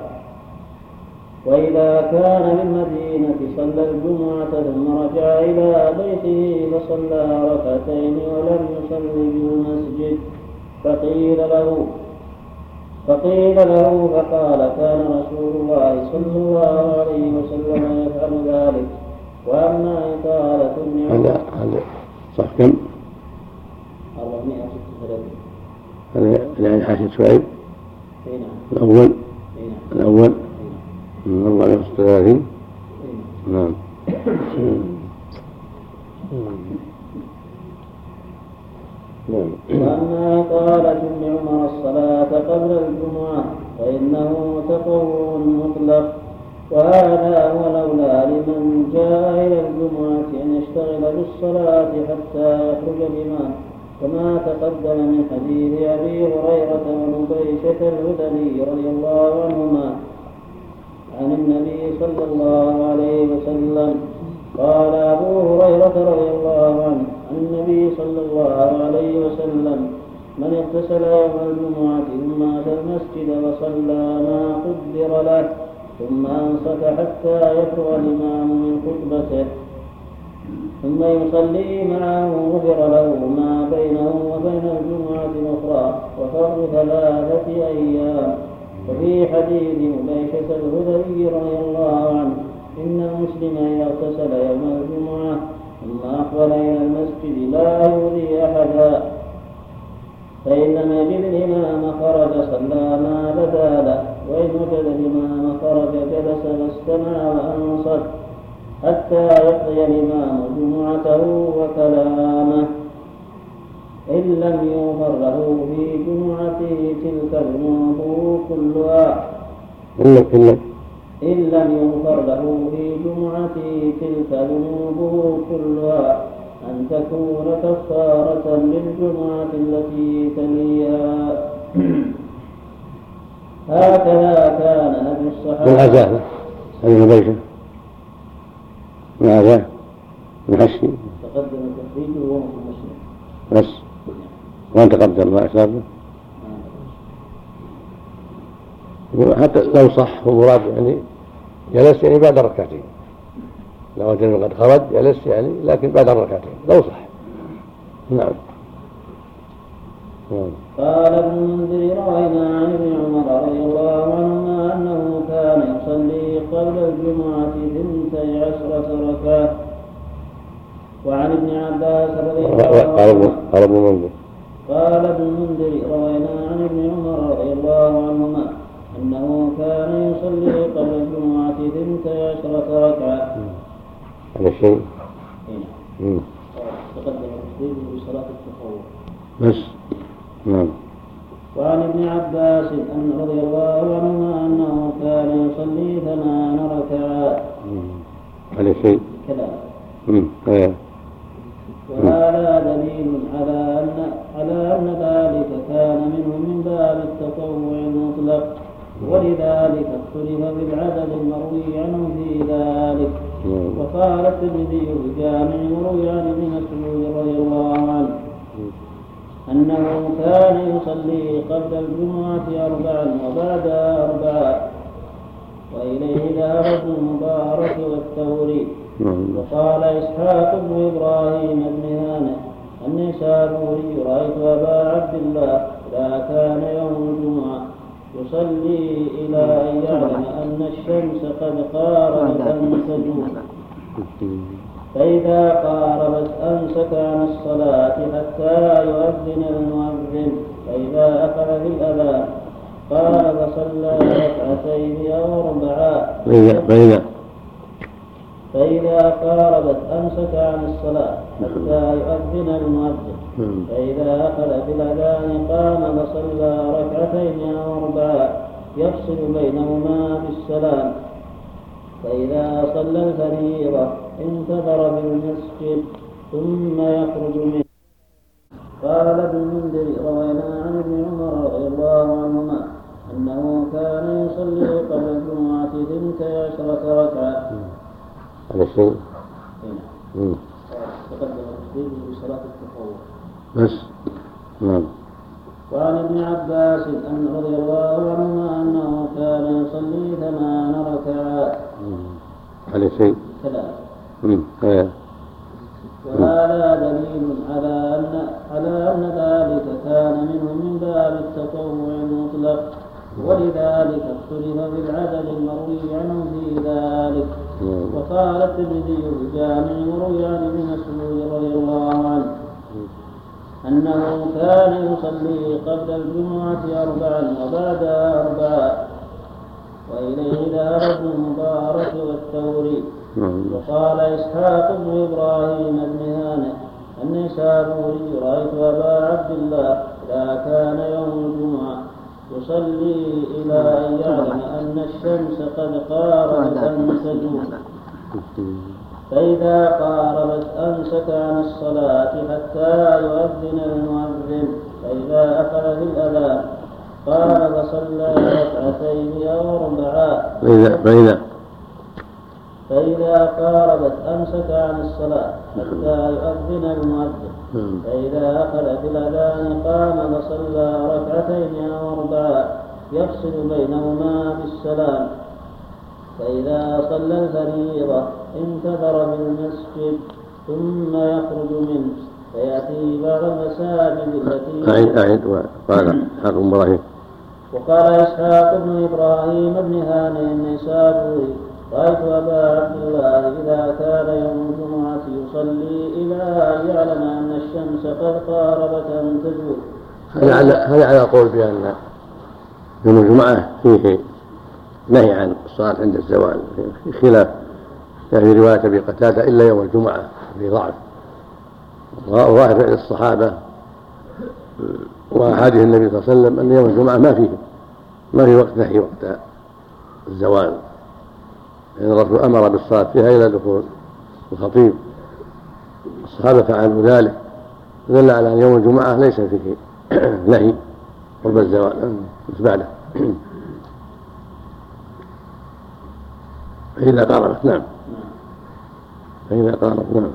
وإذا كان بالمدينة صلى الجمعة ثم رجع إلى بيته فصلى ركعتين ولم يصل بالمسجد فقيل له فقيل له فقال كان رسول الله صلى الله عليه وسلم يفعل ذلك. وأما إطالة ابن هذا هذا صح كم؟ 436 هذا يعني حاشية شعيب أي نعم. الأول؟ أي نعم. الأول؟ أي نعم. من 436 أي نعم. وأما إطالة ابن عمر الصلاة قبل الجمعة فإنه تطوع مطلق وهذا هو الأولى لمن جاء إلى الجمعة أن يشتغل بالصلاة حتى يخرج الإمام كما تقدم من حديث أبي هريرة ونبيشة الهذلي رضي الله عنهما عن النبي صلى الله عليه وسلم قال أبو هريرة رضي الله عنه عن النبي صلى الله عليه وسلم من اغتسل يوم الجمعة ثم أتى المسجد وصلى ما قدر له ثم أنصت حتى يفرغ الإمام من خطبته. ثم يصلي معه غفر له ما بينه وبين الجمعة الأخرى وفرض ثلاثة أيام. وفي حديث مبيشة الهذلي رضي الله عنه إن المسلم إذا اغتسل يوم الجمعة ثم أقبل إلى المسجد لا يؤذي أحدا. فإن لم يجد الإمام خرج صلى ما بدا له وإن وجد الإمام خرج جلس واستمع وأنصت حتى يقضي الإمام جمعته وكلامه. إن لم يغفر له في جمعته تلك الذنوب كلها. إن لم يغفر له في جمعته تلك ذنوبه كلها أن تكون كفارة للجمعة التي تليها. هكذا كان من الصحابة. عزاه هذه مبيشة من عزاه من حشي تقدم تخريجه وهو مسلم بس. وأن تقدر ما أشار له وحتى لو صح ومراد يعني جلس يعني بعد الركعتين. لو وجد قد خرج جلس يعني لكن بعد الركعتين. لو صح. نعم. نعم. قال ابن المنذر روينا عن ابن عمر رضي الله عنهما أنه كان يصلي قبل الجمعة ثنتي عشرة ركعة. وعن ابن عباس رضي الله عنهما قال ابن منذر. قال ابن المنذر روينا عن ابن عمر رضي الله عنهما إنه كان يصلي قبل الجمعة ثنتي عشره ركعة. هذا الشيء هنا مم. تقدم تخريجه بصلاة التطوع بس. نعم. وعن ابن عباس أن رضي الله عنهما أنه كان يصلي ثمان ركعات. هذا الشيء كذا. مم. إية. وهذا دليل على أن على أن ذلك كان منه من باب التطوع المطلق. ولذلك اختلف بالعدد المروي عنه في ذلك نعم. وقال الترمذي في الجامع مروي عن ابن مسعود رضي الله عنه أنه كان يصلي قبل الجمعة أربعا وبعدها أربعا وإليه ذهب المبارك والثوري نعم. وقال إسحاق بن إبراهيم بن هانئ النسابوري رأيت أبا عبد الله إذا كان يوم الجمعة يصلي إلى أن يعلم أن الشمس قد قاربت أن تزول فإذا قاربت أمسك عن الصلاة حتى يؤذن المؤذن. فإذا أخذ بالأذان قال فصلى ركعتين أو أربعا فإذا قاربت أمسك عن الصلاة حتى يؤذن المؤذن. نعم. فإذا أخذ بالأذان قام فصلى ركعتين أو أربعا يفصل بينهما بالسلام. فإذا صلى الفريضة انتظر في المسجد ثم يخرج منه. قال ابن المنذر روينا عن ابن عمر رضي الله عنهما أنه كان يصلي قبل الجمعة ثنتي عشرة ركعة. الشيء هنا مم. تقدم التشريع بصلاة التطوع بس نعم وعن ابن عباس أن رضي الله عنهما أنه كان يصلي ثمان ركعات. هذا شيء ثلاث. هذا وهذا دليل على أن على أن ذلك كان منه من باب التطوع المطلق ولذلك اختلف في العدد المروي عنه في ذلك نعم. وقال الترمذي في الجامع وروي عن ابن مسعود رضي الله عنه أنه كان يصلي قبل الجمعة أربعا وبعدها أربعا وإليه ذهب ابن المبارك والثوري. وقال إسحاق بن إبراهيم بن هانئ النسابوري رأيت أبا عبد الله إذا كان يوم الجمعة. يصلي إلى أن يعلم أن الشمس قد قاربت أن تزول فإذا قاربت أمسك عن الصلاة حتى يؤذن المؤذن. فإذا أخذ بالأذان قال فصلى ركعتين أو أربعا فإذا فإذا فإذا قاربت أمسك عن الصلاة حتى يؤذن المؤذن. نعم. فإذا أخذ بالأذان قام فصلى ركعتين أو أربعا يفصل بينهما بالسلام. فإذا صلى الفريضة انتظر في المسجد ثم يخرج منه. فيأتي بعض المساجد التي أعد أعد وقال حق إبراهيم. وقال إسحاق بن إبراهيم بن هانئ النسابوري رأيت أبا عبد الله إذا كان يوم الجمعة يصلي إلى أن يعلم أن الشمس قد قاربت أن تزول هذا على على قول بأن يوم الجمعة فيه نهي عن الصلاة عند الزوال؟ خلاف. يعني رواية أبي قتادة إلا يوم الجمعة في ضعف. وظاهر فعل الصحابة وأحاديث النبي صلى الله عليه وسلم أن يوم الجمعة ما فيه ما في وقت نهي وقت الزوال. لأن الرسول أمر بالصلاة فيها إلى دخول الخطيب. الصحابة فعلوا ذلك. دل على أن يوم الجمعة ليس فيه نهي قرب الزوال بعده. فإذا قاربت نعم. فإذا قاربت نعم.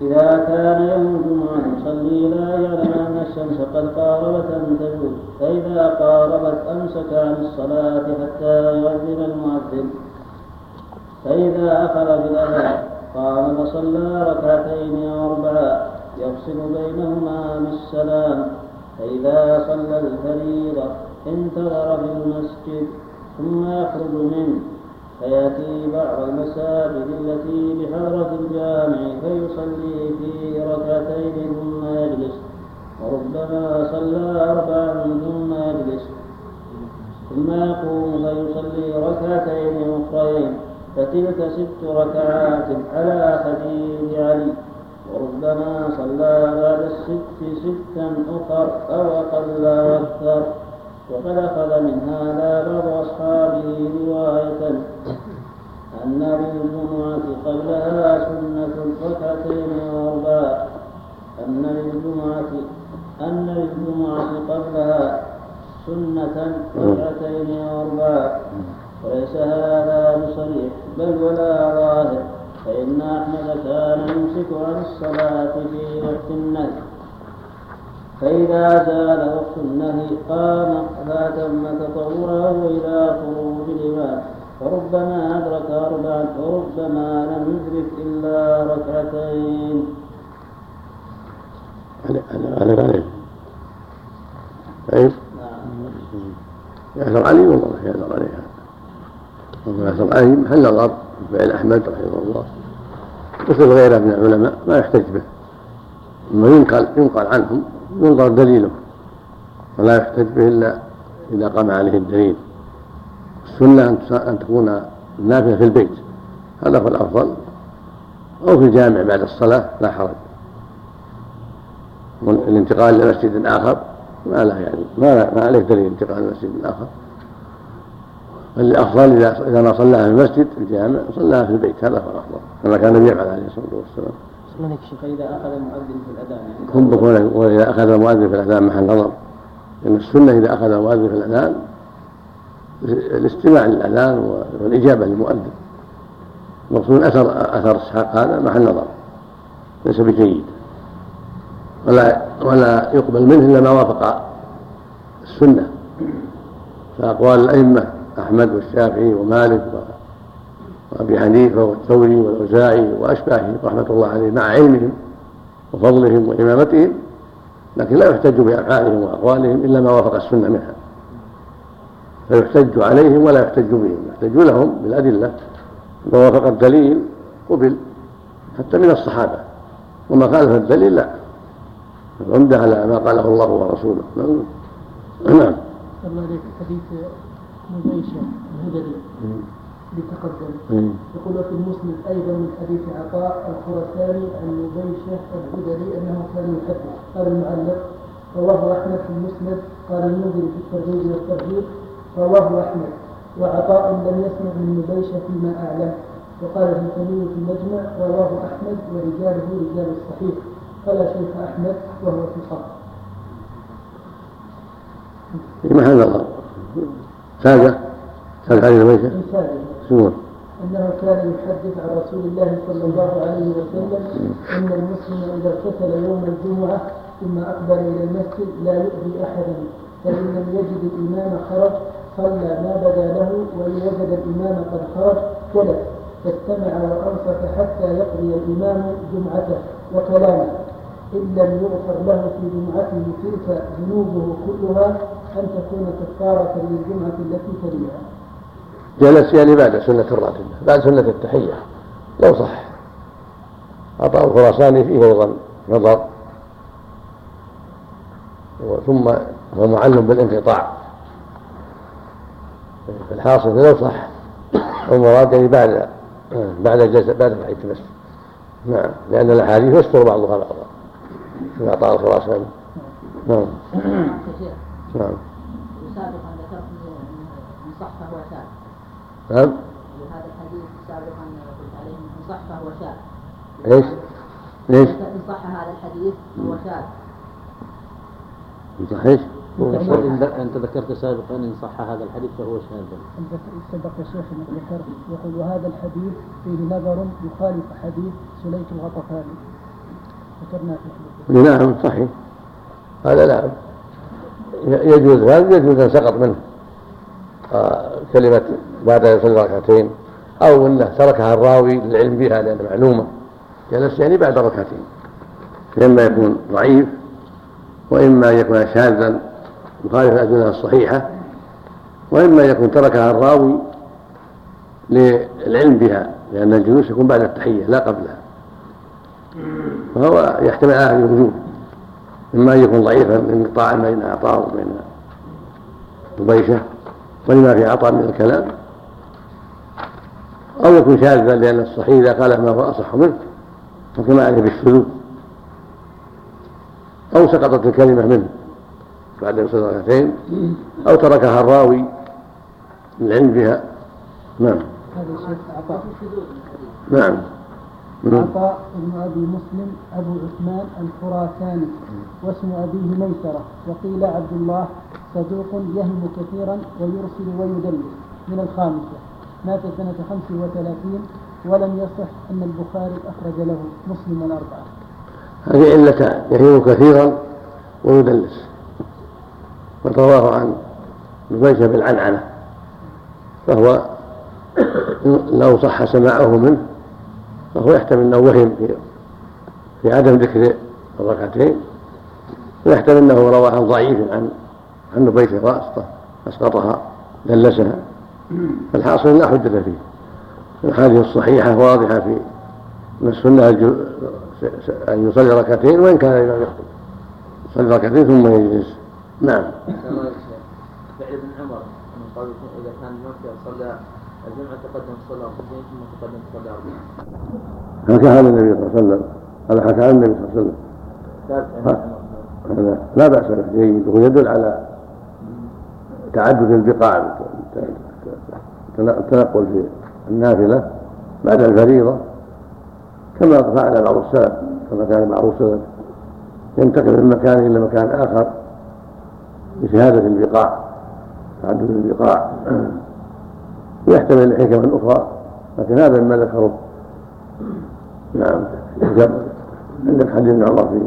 إذا كان يوم الجمعة يصلي لا يعلم أن الشمس قد قاربت أن تزول فإذا قاربت أمسك عن الصلاة حتى يؤذن المؤذن. فإذا أخذ بالأذان قام فصلى ركعتين أو أربعا يفصل بينهما بالسلام. فإذا صلى الفريضة انتظر في المسجد ثم يخرج منه. فيأتي بعض المساجد التي بحضرة الجامع فيصلي فيه ركعتين ثم يجلس. وربما صلى أربعا ثم يجلس. ثم يقوم فيصلي ركعتين أخرين. فتلك ست ركعات على حديث علي. وربما صلى بعد الست ستا أخر أو أقل أو أكثر وقد أخذ من هذا بعض أصحابه رواية أن للجمعة قبلها سنة ركعتين وأربعة. أن للجمعة أن للجمعة قبلها سنة ركعتين وأربعة. وليس هذا بصريح بل ولا ظاهر. فإن أحمد كان يمسك عن الصلاة في وقت النهي. فإذا زال وقت النهي قام فأتم تطوعه إلى خروج الإمام. فربما أدرك أربعة وربما لم يدرك إلا ركعتين. عليك عليه طيب. يأثر عليه والله يأثر عليها عليه محل نظر فعل أحمد رحمه الله. مثل غيره من العلماء ما يحتج به. ثم ينقل ينقل عنهم ينظر دليله. ولا يحتج به إلا إذا قام عليه الدليل. السنة أن تكون النافلة في البيت. هذا هو الأفضل. أو في الجامع بعد الصلاة لا حرج. الانتقال إلى مسجد آخر ما له يعني ما, ما عليه دليل انتقال إلى مسجد آخر الأفضل إذا ما صلاها في المسجد في الجامع صلاها في البيت هذا هو الأفضل كما كان النبي يفعل عليه الصلاة والسلام. شيخ إذا أخذ المؤذن في الأذان. يعني وإذا أخذ المؤذن في الأذان محل نظر. لأن السنة إذا أخذ المؤذن في الأذان الاستماع للأذان والإجابة للمؤذن. المقصود أثر أثر إسحاق هذا محل نظر ليس بجيد. ولا ولا يقبل منه إلا ما وافق السنة. فأقوال الأئمة أحمد والشافعي ومالك وأبي حنيفة والثوري والأوزاعي وأشباههم رحمة الله عليه مع علمهم وفضلهم وإمامتهم لكن لا يحتج بأفعالهم وأقوالهم إلا ما وافق السنة منها. فيحتج عليهم ولا يحتج بهم يحتج لهم بالأدلة. ما وافق الدليل قبل حتى من الصحابة وما خالف الدليل لا. العمدة على ما قاله الله ورسوله. نعم. الله عليك حديث مبيشة بتقدم يقول في المسلم أيضا من حديث عطاء الخرساني عن مبيشه الهدري أنه كان يحدث قال المعلق رواه أحمد في المسند. قال المنذر في الترغيب والترهيب رواه أحمد. وعطاء لم يسمع من مبيشه فيما أعلم. وقال ابن تيمية في المجمع رواه أحمد ورجاله رجال الصحيح. قال شيخ أحمد وهو في صف محل نظر سادة سادة حديث مبيشه شنو؟ أنه كان يحدث عن رسول الله صلى الله عليه وسلم أن المسلم إذا اغتسل يوم الجمعة ثم أقبل إلى المسجد لا يؤذي أحدا فإن لم يجد الإمام خرج صلى ما بدا له وإن وجد الإمام قد خرج جلس فاستمع وأنصت حتى يقضي الإمام جمعته وكلامه. إن لم يغفر له في جمعته تلك ذنوبه كلها أن تكون كفارة للجمعة التي تليها جلس يعني بعد سنة الراتبة بعد سنة التحية. لو صح. عطاء الخراساني فيه أيضا نظر. ثم هو معلم بالانقطاع. الحاصل لو صح. المراد يعني بعد بعد الجلسة بعد تحية المسجد. نعم لأن الأحاديث يستر بعضها بعضا. في عطاء الخراساني. نعم. نعم. سابقا ذكرت ان صح فهو شاذ نعم. هذا الحديث سابقا قلت عليه ان صح فهو شاذ إيش؟ ليش؟ إن صح هذا الحديث فهو شاذ صح. إيش؟ انت ذكرت سابقا إن صح هذا الحديث فهو شاذ سبق الشيخ إنك ذكرت يقول وهذا الحديث فيه نظر يخالف حديث سليك الغطفاني. ذكرنا في نعم صحيح. هذا نعم يجوز هذا يجوز أن سقط منه؟ آه، كلمة بعد أن يصلي ركعتين أو أنه تركها الراوي للعلم بها لأنها معلومة جلس يعني بعد ركعتين. إما يكون ضعيف وإما يكون شاذا مخالف الأدلة الصحيحة وإما يكون تركها الراوي للعلم بها لأن الجلوس يكون بعد التحية لا قبلها. فهو يحتمل هذه الوجوه إما أن يكون ضعيفا انقطاعا بين أعطاه وبين مبيشة ولما في عطاء من الكلام. أو يكون شاذا لأن الصحيح إذا قال ما هو أصح منه فكما عليه بالشذوذ أو سقطت الكلمة منه بعد ركعتين أو تركها الراوي للعلم بها نعم. نعم. عطاء بن أبي مسلم أبو عثمان الخراساني واسم أبيه ميسرة وقيل عبد الله صدوق يهم كثيرا ويرسل ويدلس من الخامسة. مات سنة خمس وثلاثين ولم يصح أن البخاري أخرج له مسلم الأربعة. هذه علتان يهم كثيرا ويدلس. ورواه عن مبيشة بالعنعنة فهو لو صح سماعه منه. فهو يحتمل أنه وهم في في عدم ذكر الركعتين ويحتمل أنه روى عن ضعيف عن عن نبيت واسطة أسقطها دلسها. فالحاصل لا حجة فيه. الحديث الصحيحة واضحة في أن السنة أن يصلي ركعتين وإن كان الإمام يخطب يصلي ركعتين ثم يجلس. نعم. عمر من إذا كان صلى الجمعة تقدم صلى ركعتين ثم تقدم صلى اربعين. حكى هذا النبي صلى الله عليه وسلم. هذا حكى عن النبي صلى الله عليه وسلم. هذا لا بأس به. جيد وهو يدل على تعدد البقاع التنقل في النافلة بعد الفريضة. كما فعل بعض السلف كما كان بعض السلف ينتقل من مكان إلى مكان آخر بشهادة البقاع تعدد البقاع ويحتمل حكما أخرى لكن هذا مما ذكره نعم. عندك حديث ابن عمر في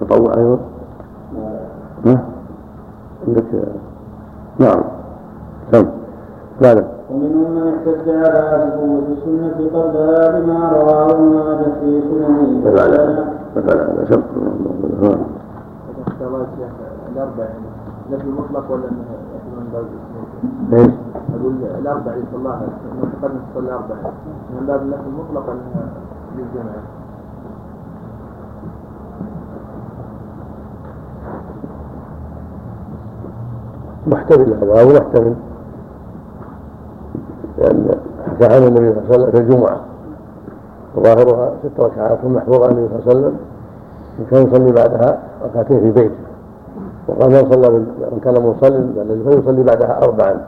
تطوع أيضا؟ عندك؟ نعم. سم لا لا ومنهم من احتج على ثبوت السنة قبلها بما رواه ابن ماجه في سننه. مثلا مثلا سم الأربع نفي المطلق ولا انه من باب أقول الأربع اللي صلاها تقدم تصلي أربع من باب النفي المطلق انها للجمع. محتمل هذا محتمل. لأن حكى عن النبي صلى الله عليه وسلم في الجمعة. وظاهرها ست ركعات محفوظ عن النبي صلى الله عليه وسلم. كان يصلي بعدها ركعتين في بيته. وقال من صلى من كان مصلي فليصلي بعدها اربعا.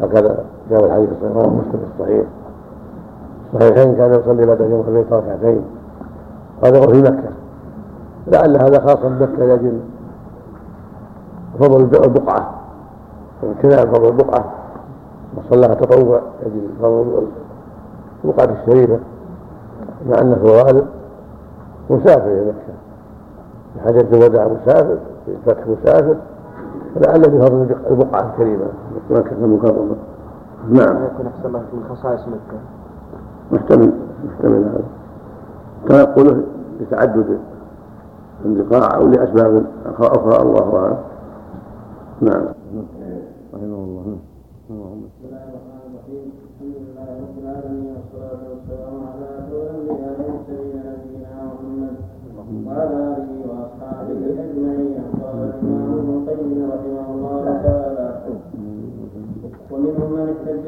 هكذا جاء الحديث الصحيح رواه مسلم في الصحيح. الصحيحين كان يصلي بعد يوم البيت ركعتين. هذا هو في مكة. لعل هذا خاص بمكة لاجل فضل البقعة. وامتناع فضل البقعة. وصلاها تطوع لاجل فضل البقعة الشريفة. مع انه في الغالب مسافر إلى مكة. حجة الوداع مسافر الفتح مسافر. فلعل بفضل البقعة الكريمة مكة المكرمة نعم. يكون أحسن الله من خصائص مكة. محتمل محتمل هذا. تنقله لتعدد البقاع أو لأسباب أخرى الله أعلم. نعم.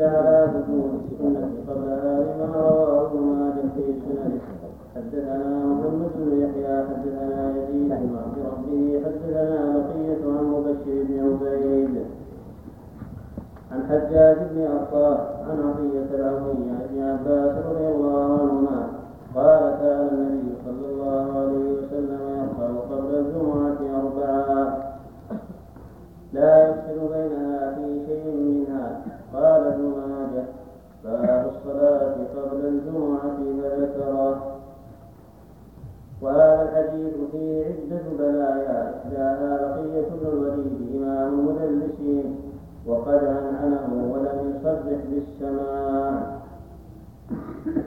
على ثبوت السنة قبلها لما رواه ابن ماجه في سننه حدثنا محمد بن يحيى حدثنا يزيد بن عبد ربه حدثنا بقية عن مبشر بن عبيد عن حجاج بن أرطاه عن عطية العوفي عن ابن عباس رضي الله عنهما قال كان النبي صلى الله عليه وسلم يرفع قبل الجمعة أربعا لا يفصل بينها في شيء منها. قال ابن ماجه باب الصلاة قبل الجمعة فذكره وهذا الحديث فيه عدة بلايا. إحداها بقية بن الوليد إمام المدلسين وقد عنعنه ولم يصرح بالسماع.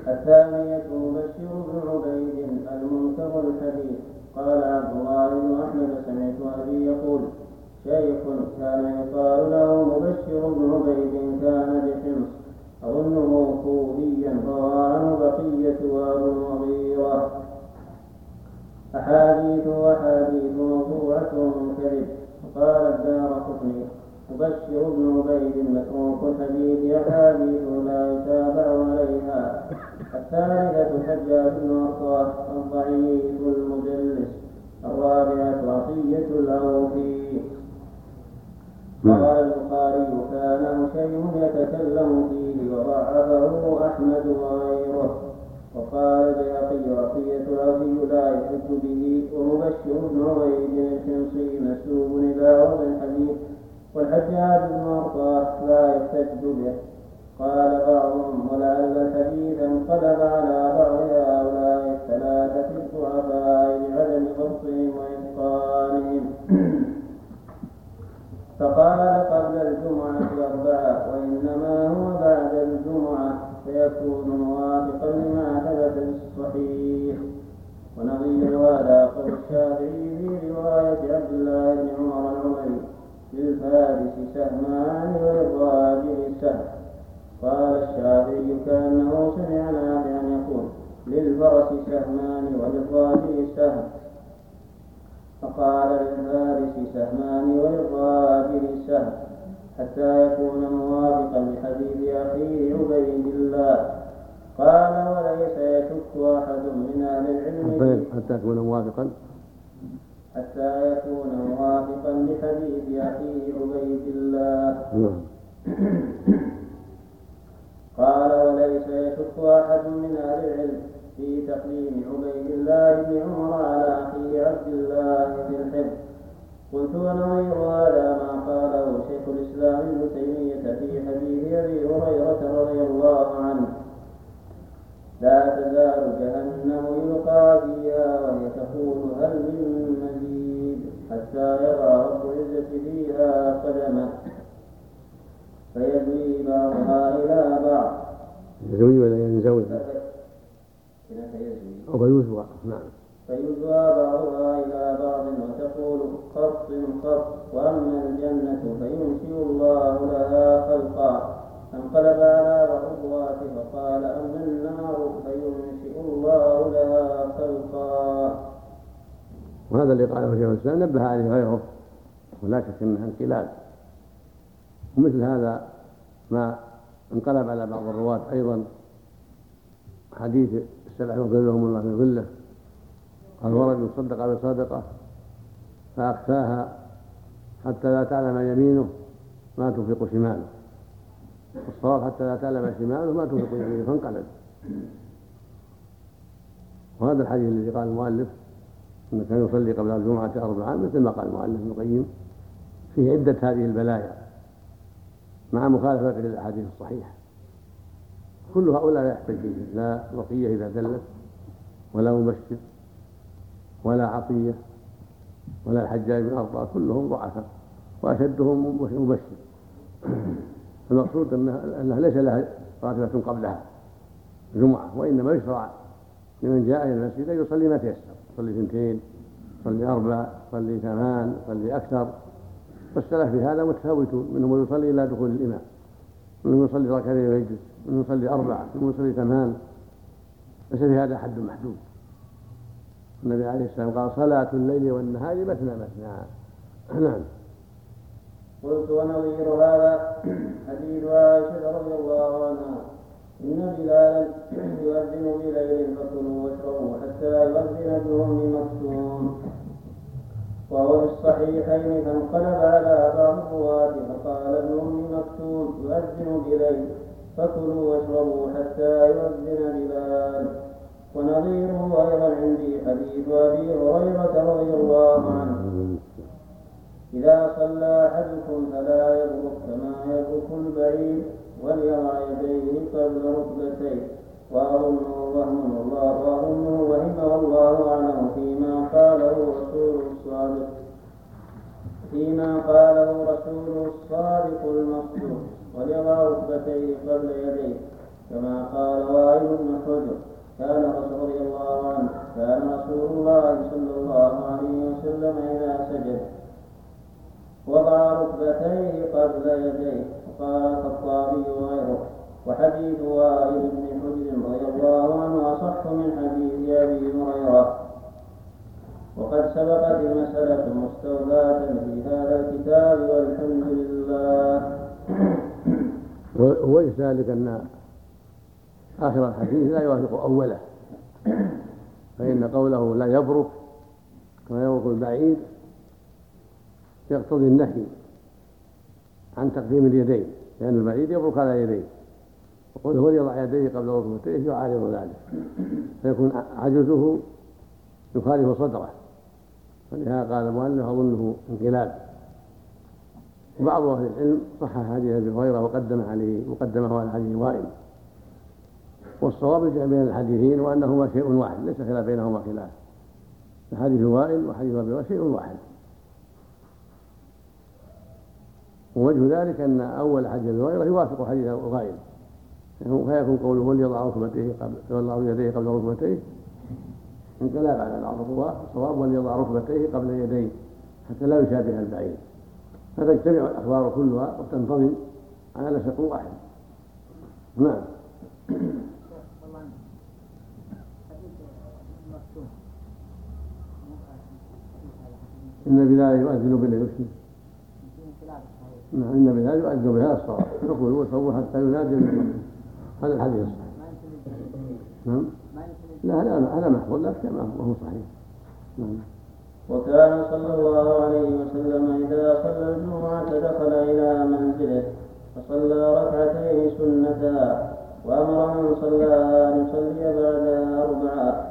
الثانية مبشر بن عبيد المنكر الحديث. قال عبد الله بن أحمد سمعت أبي يقول شيخ كان يقال له مبشر بن عبيد كان بحمص أظنه كوفيا روى بقية وأبو المغيرة أحاديث وأحاديث موضوعة كذب. قال الدار قطني مبشر بن عبيد متروك الحديث أحاديث لا يتابع عليها. الثالثة حجاج بن الضعيف المدلس الرابعة عطية العوفي. قال البخاري كان هشيم يتكلم فيه وضعفه أحمد وغيره وقال البيهقي رقية العربي لا يحج به ومبشر بن عبيد الحمصي مسلوب إلى وضع الحديث والحجاج بن لا يحتج به. قال بعضهم ولعل الحديث انقلب على بعض هؤلاء الثلاثة الضعفاء لعدم ضبطهم وإتقانهم. فقال قبل الجمعة أربعة وإنما هو بعد الجمعة فيكون موافقا لما ثبت في الصحيح. ونظير هذا قول الشافعي في رواية عبد الله بن عمر العمري للفارس سهمان وللراجل سهم قال الشافعي كأنه سمع نافعا يقول للفرس سهمان وللراجل سهم فقال للفارس سهمان وللراجل سهم حتى يكون موافقا لحديث أخيه عبيد الله. قال وليس يشك أحد من أهل العلم حتى يكون موافقا؟ حتى يكون موافقا لحديث أخيه عبيد الله. نعم. قال وليس يشك أحد من أهل العلم في تقديم عبيد الله بن عمر على أخيه عبد الله في الحفظ قلت ونظير هذا ما قاله شيخ الإسلام ابن تيمية في حديث أبي هريرة رضي الله عنه. لا تزال جهنم يلقى فيها وهي تقول هل من مزيد حتى يضع رب العزة فيها قدمه فيزوي بعضها إلى بعض. يزوي ولا ينزوي؟ فيزوى نعم. فيزوى بعضها إلى بعض وتقول قط قط وأما الجنة فينشئ الله لها خلقا. فانقلب على بعضها فقال أما النار فينشئ الله لها خلقا. وهذا اللي قاله شيخ الإسلام نبه عليه غيره ولا شك أنها انقلاب. ومثل هذا ما انقلب على بعض الرواة أيضا حديث السبع يظلهم الله في ظله. قال ورجل صدق بصدقة فأخفاها حتى لا تعلم يمينه ما تنفق شماله. الصواب حتى لا تعلم شماله ما تنفق يمينه فانقلب. وهذا الحديث الذي قال المؤلف أنه كان يصلي قبل الجمعة أربعا مثل ما قال المؤلف ابن القيم فيه عدة هذه البلايا مع مخالفة للأحاديث الصحيحة. كل هؤلاء لا يحتج لا رقية إذا دلت ولا مبشر ولا عطية ولا الحجاج بن أرطاة كلهم ضعفاء وأشدهم مبشر. المقصود أنها, ليس لها راتبة قبلها جمعة وإنما يشرع لمن جاء إلى المسجد أن يصلي ما تيسر يصلي اثنتين يصلي أربع يصلي ثمان يصلي أكثر. والسلف في هذا متفاوتون منهم من يصلي إلى دخول الإمام منهم يصلي ركعتين ويجلس منهم يصلي أربعة منهم يصلي ثمان. ليس في هذا حد محدود. النبي عليه السلام قال صلاة الليل والنهار مثنى مثنى. نعم. قلت ونظير هذا حديث عائشة رضي الله عنها. إن بلالا يؤذن بليل فكلوا واشربوا حتى يؤذن ابن مكتوم وهو في الصحيحين فانقلب على بعض الرواة فقال ابن مكتوم يؤذن بليل. فكلوا واشربوا حتى يؤذن بلال ونظيره أيضا عندي حديث أبي هريرة رضي الله عنه. إذا صلى أحدكم فلا يبرك كما يبرك البعير وليضع يديه قبل ركبتيه. وأظنه وهم الله وأظنه وهمه الله أعلم فيما قاله رسول الصادق فيما قاله رسول الصادق المصدوق. وليضع ركبتيه قبل يديه. كما قال وائل بن حجر كان رسول رضي الله عنه كان رسول الله صلى الله عليه وسلم إذا سجد. وضع ركبتيه قبل يديه. وقال الخطابي وغيره وحديث وائل بن حجر رضي الله عنه أصح من حديث أبي هريرة. وقد سبقت المسألة مستوفاة في هذا الكتاب والحمد لله. وليس ذلك أن آخر الحديث لا يوافق أوله. فإن قوله لا يبرك كما يبرك البعيد يقتضي النهي عن تقديم اليدين لأن البعيد يبرك على يديه. وقوله وليضع يديه قبل ركبتيه يعارض ذلك. فيكون عجزه يخالف صدره. ولهذا قال المؤلف أظنه انقلاب. وبعض أهل العلم صحح حديث أبي هريرة وقدم عليه مقدمه على حديث وائل. والصواب الجمع بين الحديثين وأنهما شيء واحد ليس خلاف بينهما خلاف. حديث وائل وحديث أبي هريرة شيء واحد. ووجه ذلك أن أول حديث أبي هريرة يوافق حديث الغائب فيكون قوله وليضع ركبتيه قبل يضع يديه قبل ركبتيه؟ لا بعد بعض الرواة الصواب وليضع ركبتيه قبل يديه حتى لا يشابه البعير. فتجتمع الأخبار كلها وتنتظم على نسق واحد. نعم. إن بذلك يؤذن بالعشر نعم إن بذلك يؤذن بها الصواب. يقول وصووا حتى ينادي هذا الحديث الصحيح. نعم. لا هذا هذا محفوظ لا شيء وهو صحيح. نعم. وكان صلى الله عليه وسلم إذا صلى الجمعة دخل إلى منزله فصلى ركعتين سنتا وأمر من صلاها أن يصلي بعدها أربعة.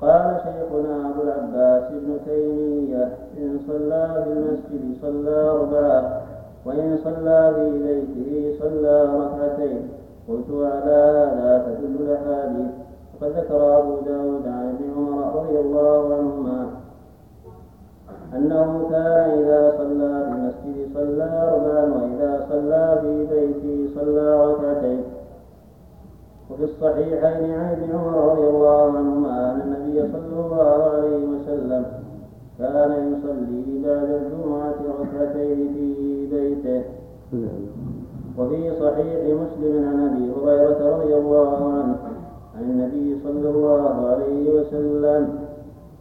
قال شيخنا أبو العباس ابن تيمية إن صلى في المسجد صلى أربعة وإن صلى في بيته صلى ركعتين. قلت على هذا تدل الأحاديث. وقد ذكر أبو داود عن ابن عمر رضي الله عنهما أنه كان إذا صلى في المسجد صلى أربعا وإذا صلى في بيته صلى ركعتين. وفي الصحيحين عن ابن عمر رضي الله عنهما أن النبي صلى الله عليه وسلم كان يصلي بعد الجمعة ركعتين في بيته. وفي صحيح مسلم عن أبي هريرة رضي الله عنه عن النبي صلى الله عليه وسلم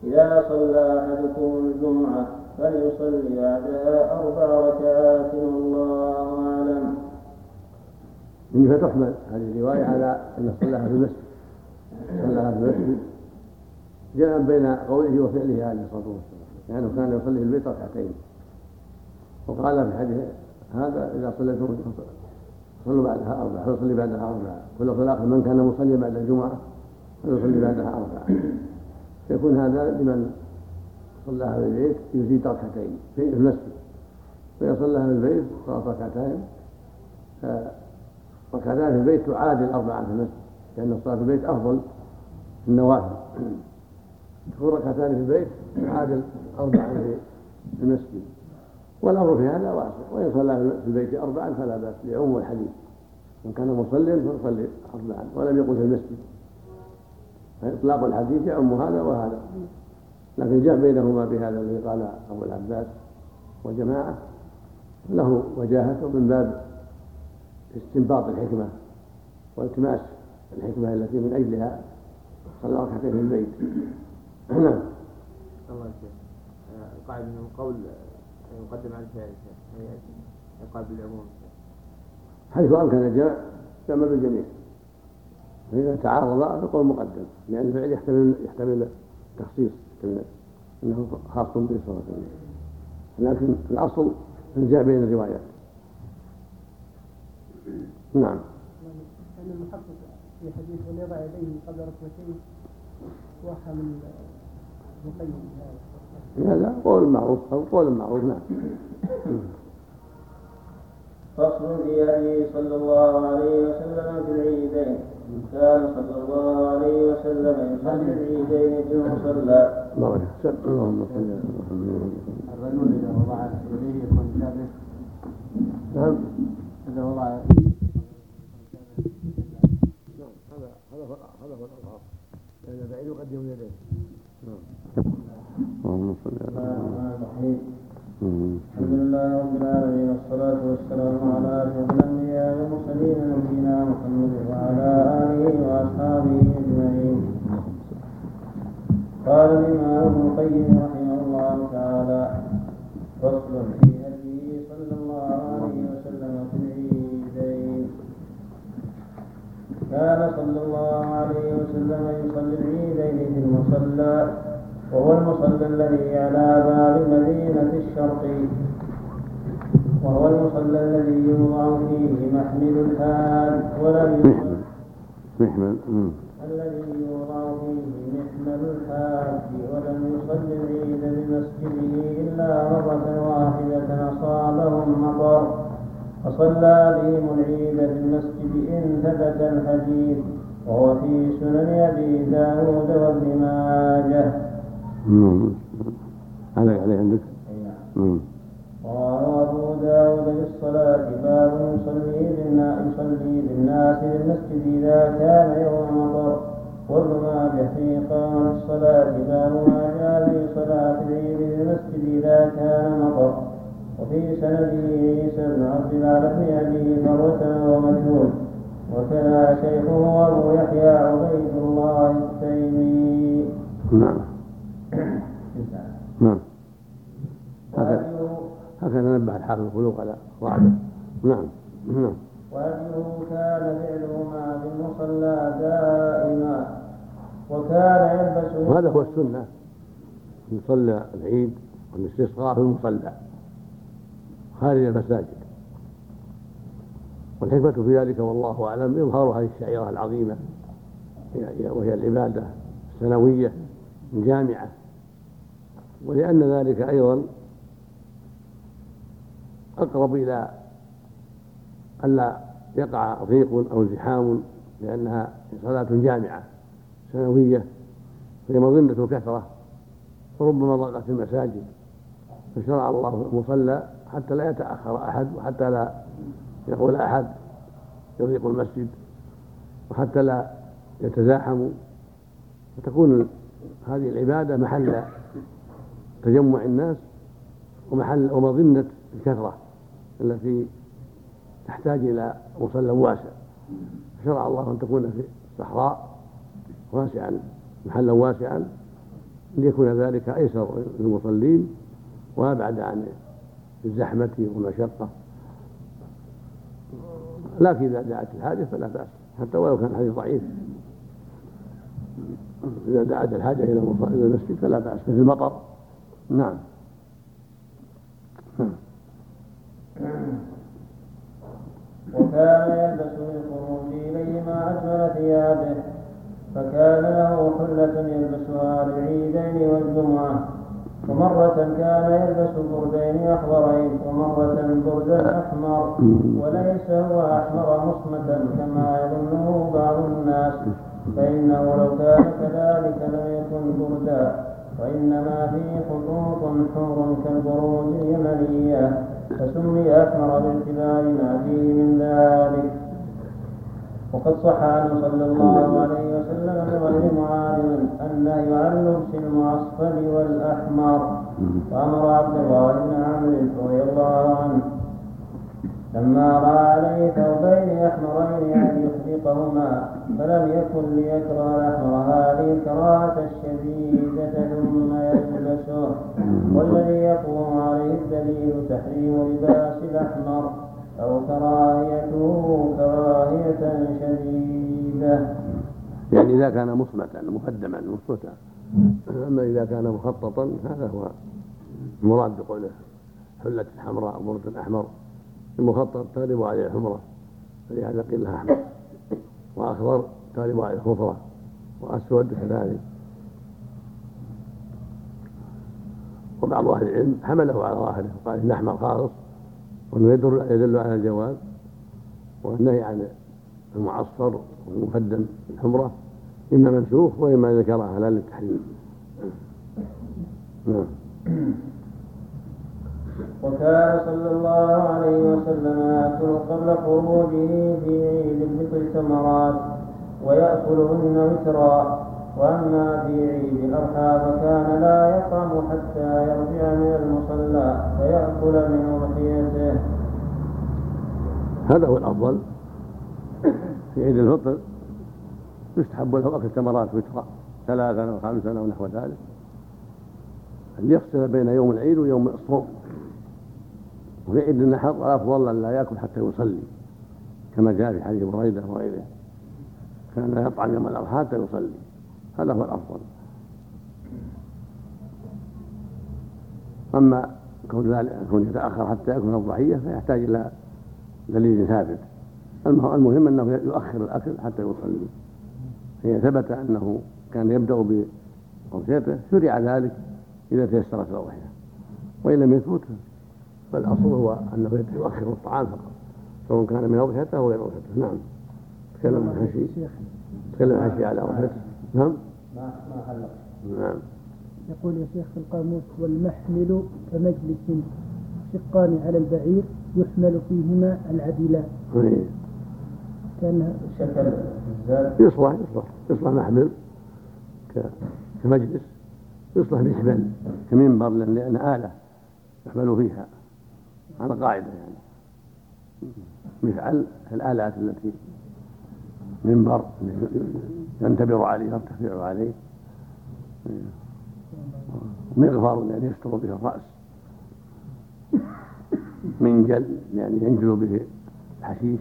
إذا صلى أحدكم الجمعة فليصلي بعدها أربع ركعات والله أعلم. إنها تحمل هذه الرواية على أن صلاها في المسجد. صلاها في المسجد. جمعا بين قوله وفعله عليه الصلاة والسلام. لأنه كان يصلي في البيت ركعتين. وقال في حديث هذا إذا صليتم صلوا بعدها أربعة. فيصلي بعدها أربعة؟ ولو في الآخر من كان مصليا بعد الجمعة فيصلي بعدها أربعة. يكون هذا لمن صلاها في البيت يزيد ركعتين في المسجد. فإذا صلاها في البيت صارت ركعتين ركعتان في البيت تعادل أربعة في المسجد لأن الصلاة في البيت أفضل في النوافل. تكون ركعتان في البيت تعادل أربعة في المسجد. والأمر في هذا واسع. وإن صلى في البيت أربعا فلا بأس لعموم الحديث. من كان مصليا فليصلي أربعا ولم يقل في المسجد. فإطلاق الحديث يعم هذا وهذا. لكن جاء بينهما بهذا الذي قال أبو العباس وجماعة. له وجاهته من باب استنباط الحكمة والتماس الحكمة التي من أجلها صلى ركعتين في البيت. نعم. الله القاعدة من قول يقدم على الفعل يقال بالعموم. حيث أمكن الجمع جمع بالجميع فإذا تعارض فقول مقدم لأن الفعل يحتمل يحتمل تخصيص يحتمل أنه خاص به صلى الله عليه وسلم. لكن الأصل الجمع بين الروايات. نعم. كان المحقق في حديث أن يضع يديه قبل ركبتيه وحى من مقيد هذا قول معروف أو قول معروف نعم. فصل في هديه صلى الله عليه وسلم في العيدين. كان صلى الله عليه وسلم يصلي العيدين في المصلى. اللهم صل على محمد. الرجل إذا وضع يديه يكون شابه. نعم. إذا وضع لأن البعيد يقدم يديه. نعم. اللهم صل على محمد. الحمد لله رب العالمين والصلاة والسلام على أشرف الأنبياء والمرسلين نبينا محمد وعلى آله وأصحابه أجمعين. قال الإمام ابن القيم رحمه الله تعالى فصل في هديه صلى الله عليه وسلم في العيدين كان صلى الله عليه وسلم يصلي العيدين في المصلى وهو المصلى الذي على باب المدينة الشرقي وهو المصلى الذي يوضع فيه محمل الحاج ولم محمل. الذي يوضع فيه محمل الحاج ولم يصل العيد بمسجده إلا مرة واحدة أصابهم مطر. فصلى بهم العيد في المسجد إن ثبت الحديث. وهو في سنن أبي داود وابن ماجه. هذا عليه عندك؟ نعم. رواه أبو داود بالصلاة باب يصلي بالناس يصلي بالناس بالمسجد إذا كان يوم مطر وابن ماجه في قام الصلاة باب ما جاء في صلاة العيد بالمسجد إذا كان مطر. وفي سنده عيسى بن عبد الله بن أبي مرة وهو مجهول وكذا شيخه أبو يحيى عبيد الله التيمي. نعم نعم. هكذا. هكذا نبه الحافظ الخلوق على قواعده نعم نعم. وأجله كان فعلهما في المصلى دائما وكان يلبس وهذا هو السنة. يصلى العيد والاستسقاء في المصلى. خارج المساجد. والحكمة في ذلك والله أعلم إظهار هذه الشعيرة العظيمة. وهي العبادة السنوية الجامعة. ولأن ذلك أيضا أقرب إلى ألا يقع ضيق أو ازدحام لأنها صلاة جامعة سنوية فهي مظنة كثرة وربما ضاقت المساجد فشرع الله المصلى حتى لا يتأخر أحد وحتى لا يقول أحد يضيق المسجد وحتى لا يتزاحموا وتكون هذه العبادة محل تجمع الناس ومحل ومظنة الكثرة. التي تحتاج إلى مصلى واسع. شرع الله أن تكون في الصحراء واسعا محلا واسعا ليكون ذلك أيسر للمصلين. وأبعد عن الزحمة والمشقة. لكن إذا دعت الحاجة فلا بأس حتى ولو كان الحديث ضعيف. إذا دعت الحاجة إلى المسجد فلا بأس في المطر. نعم. وكان يلبس للخروج إليه ما أجمل ثيابه فكان له حلة يلبسها للعيدين والجمعة. ومرة كان يلبس بردين أخضرين ومرة بردا أحمر وليس هو أحمر مصمتا كما يظنه بعض الناس. فإنه لو كان كذلك لم يكن بردا وإنما فيه خطوط حمر كالبروج اليمنية. فسمي أحمر باعتبار ما فيه من ذلك. وقد صح عنه صلى الله عليه وسلم بغير معارض النهي عن لبس المعصفر والأحمر. وأمر عبد الله بن عمرو رضي الله عنه. لما رأى عليه ثوبين أحمرين أن يخلقهما فلم يكن ليكره الأحمر. هذه الكراهة الشديدة ثم يلبسه. والذي يقوم عليه الدليل تحريم لباس الأحمر أو كراهيته كراهية شديدة. يعني إذا كان مصمتا مقدما مصمتا. أما إذا كان مخططا هذا هو المراد بقوله حلة حمراء برد أحمر المخطط تغلب عليه الحمرة فلهذا قيل لها أحمر. وأخضر تغلب عليه الخضرة وأسود كذلك. وبعض أهل العلم حمله على ظاهره وقال إن أحمر خالص وأنه يدل يدل على الجواز والنهي عن المعصفر والمقدم الحمرة إما منسوخ وإما ذكرها لا للتحريم. نعم. وكان صلى الله عليه وسلم يأكل قبل خروجه في عيد الفطر ثمرات ويأكلهن وترا. وأما في عيد الأضحى فكان لا يطعم حتى يرجع من المصلى فيأكل من أضحيته هذا هو الأفضل. في عيد الفطر يستحب له أكل ثمرات وترا ثلاثا أو خمسا أو نحو ذلك. أن يفصل بين يوم العيد ويوم الصوم. وفي عيد النحر الأفضل أن لا يأكل حتى يصلي. كما جاء في حديث بريدة وغيره. كان يطعم يوم الأضحى حتى يصلي. هذا هو الأفضل. أما كون ذلك كون يتأخر حتى يأكل الضحية فيحتاج إلى دليل ثابت. المهم أنه يؤخر الأكل حتى يصلي. هي ثبت أنه كان يبدأ بأضحيته شرع ذلك إذا تيسرت الأضحية. وإن لم يثبت فالأصل هو أنه يؤخر الطعام فقط سواء كان من أضحيته أو غير أضحيته. نعم. تكلم عن شيء؟ تكلم عن شيء على أضحيته؟ نعم. ما ما حلق نعم. يقول يا شيخ في القاموس والمحمل كمجلس يشقان على البعير يحمل فيهما العدلان إيه. كان شكل يصلح يصلح. يصلح محمل. كمجلس. يصلح محمل كمنبر لأن آلة يحمل فيها. على قاعدة يعني. مفعل الآلات التي منبر ينتبر عليه يرتفع عليه. مغفر يعني يستر به الرأس. منجل يعني ينجل به الحشيش.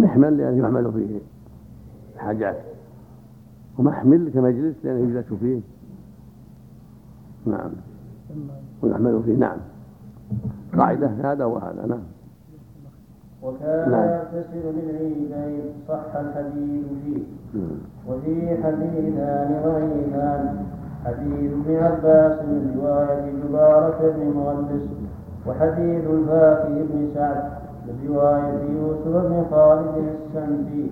محمل لأنه يحمل فيه الحاجات. ومحمل كمجلس لأنه يجلس فيه. نعم. ويحمل فيه نعم. قاعدة هذا وهذا نعم. وكان نعم. يغتسل للعيدين صح الحديث فيه. وفيه حديثان ضعيفان حديث ابن عباس من رواية جبارة بن مغلس وحديث الفاكي بن سعد من رواية يوسف بن خالد السندي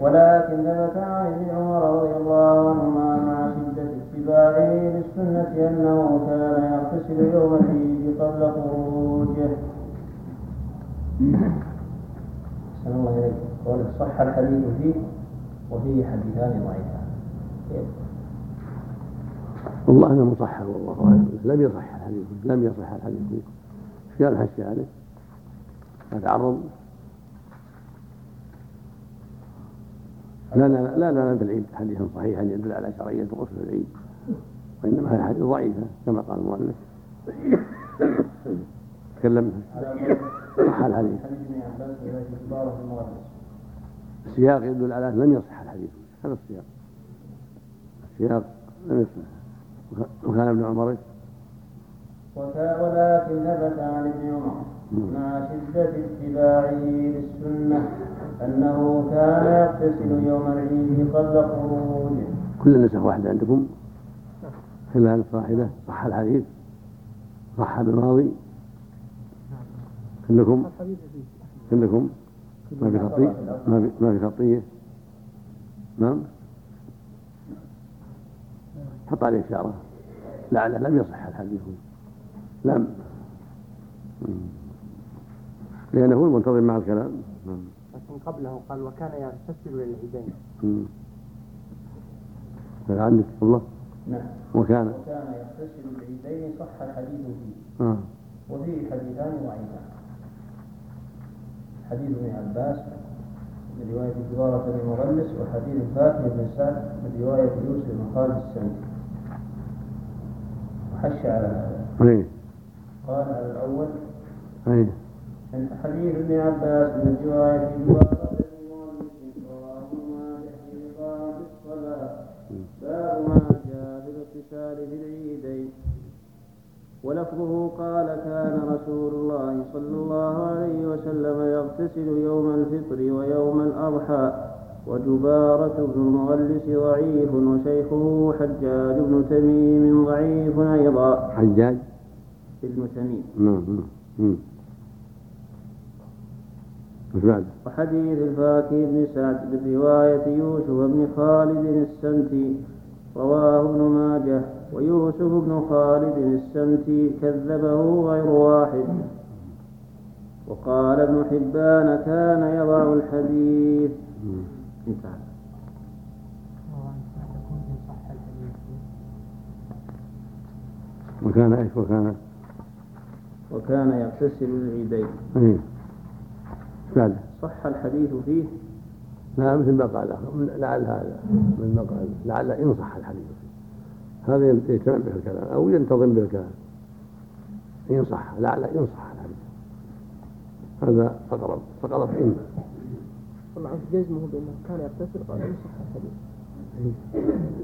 ولكن ثبت عن ابن عمر رضي الله عنهما مع شدة اتباعه للسنة أنه كان يغتسل يوم العيد قبل خروجه. أحسن الله إليك قوله صح الحديث فيه وفيه حديثان ضعيفان. كيف؟ والله انه مصحح والله. اعلم لم يصح الحديث لم يصح الحديث إيش قال الحشي عليه؟ قال عرض لا لا لا لا في العيد. حديث صحيح يدل على شرعية غسل العيد. وإنما هي حديث ضعيفة كما قال المؤلف. تكلم. صح الحديث. السياق يدل على أنه لم يصح الحديث. هذا السياق. السياق لم يصح. وكان ابن عمر ولكن ثبت عن ابن عمر مع شدة اتباعه للسنة أنه كان يغتسل يوم العيد قبل خروجه كل النسخ واحدة عندكم؟ خلال واحدة. صح الحديث. صح بالماضي. كلكم كلكم ما في خطية ما في ما في خطية نعم؟ حط عليه إشارة. لعله لم يصح الحديث. لم. لأنه هو المنتظم مع الكلام. نعم. لكن قبله قال وكان يغتسل للعيدين. هذا عندك والله نعم. وكان. وكان يغتسل العيدين صح الحديث فيه. آه. وفيه حديثان ضعيفان حديث ابن عباس من رواية جبارة بن مغلس وحديث فاكر بن سعد من رواية يوسف بن خالد السندي وحش على هذا. إيه. قال على الأول من حديث ابن عباس من رواية جبارة بن مغلس رواه مالك في الصلاة باب ما جاء بالاغتسال في العيدين ولفظه قال كان رسول الله صلى الله عليه وسلم يغتسل يوم الفطر ويوم الأضحى وجبارة بن المغلس ضعيف وشيخه حجاج بن تميم ضعيف أيضا. حجاج؟ ابن تميم. نعم نعم بعد؟ وحديث الفاكي بن سعد من رواية يوسف بن خالد السمتي رواه ابن ماجه. ويوسف بن خالد السمتي كذبه غير واحد. وقال ابن حبان كان يضع الحديث. انتهى. وكان إيش؟ وكان وكان يغتسل العيدين. إيه؟ صح الحديث فيه؟ لا مثل ما قال. لعل هذا مثل ما قال. لعل إن صح الحديث. هذا يجتمع به الكلام أو ينتظم به الكلام ان صح لعل ان صح الحديث هذا اقرب اقرب ان طبعا جزمه بأنه كان يغتسل قال ان صح الحديث.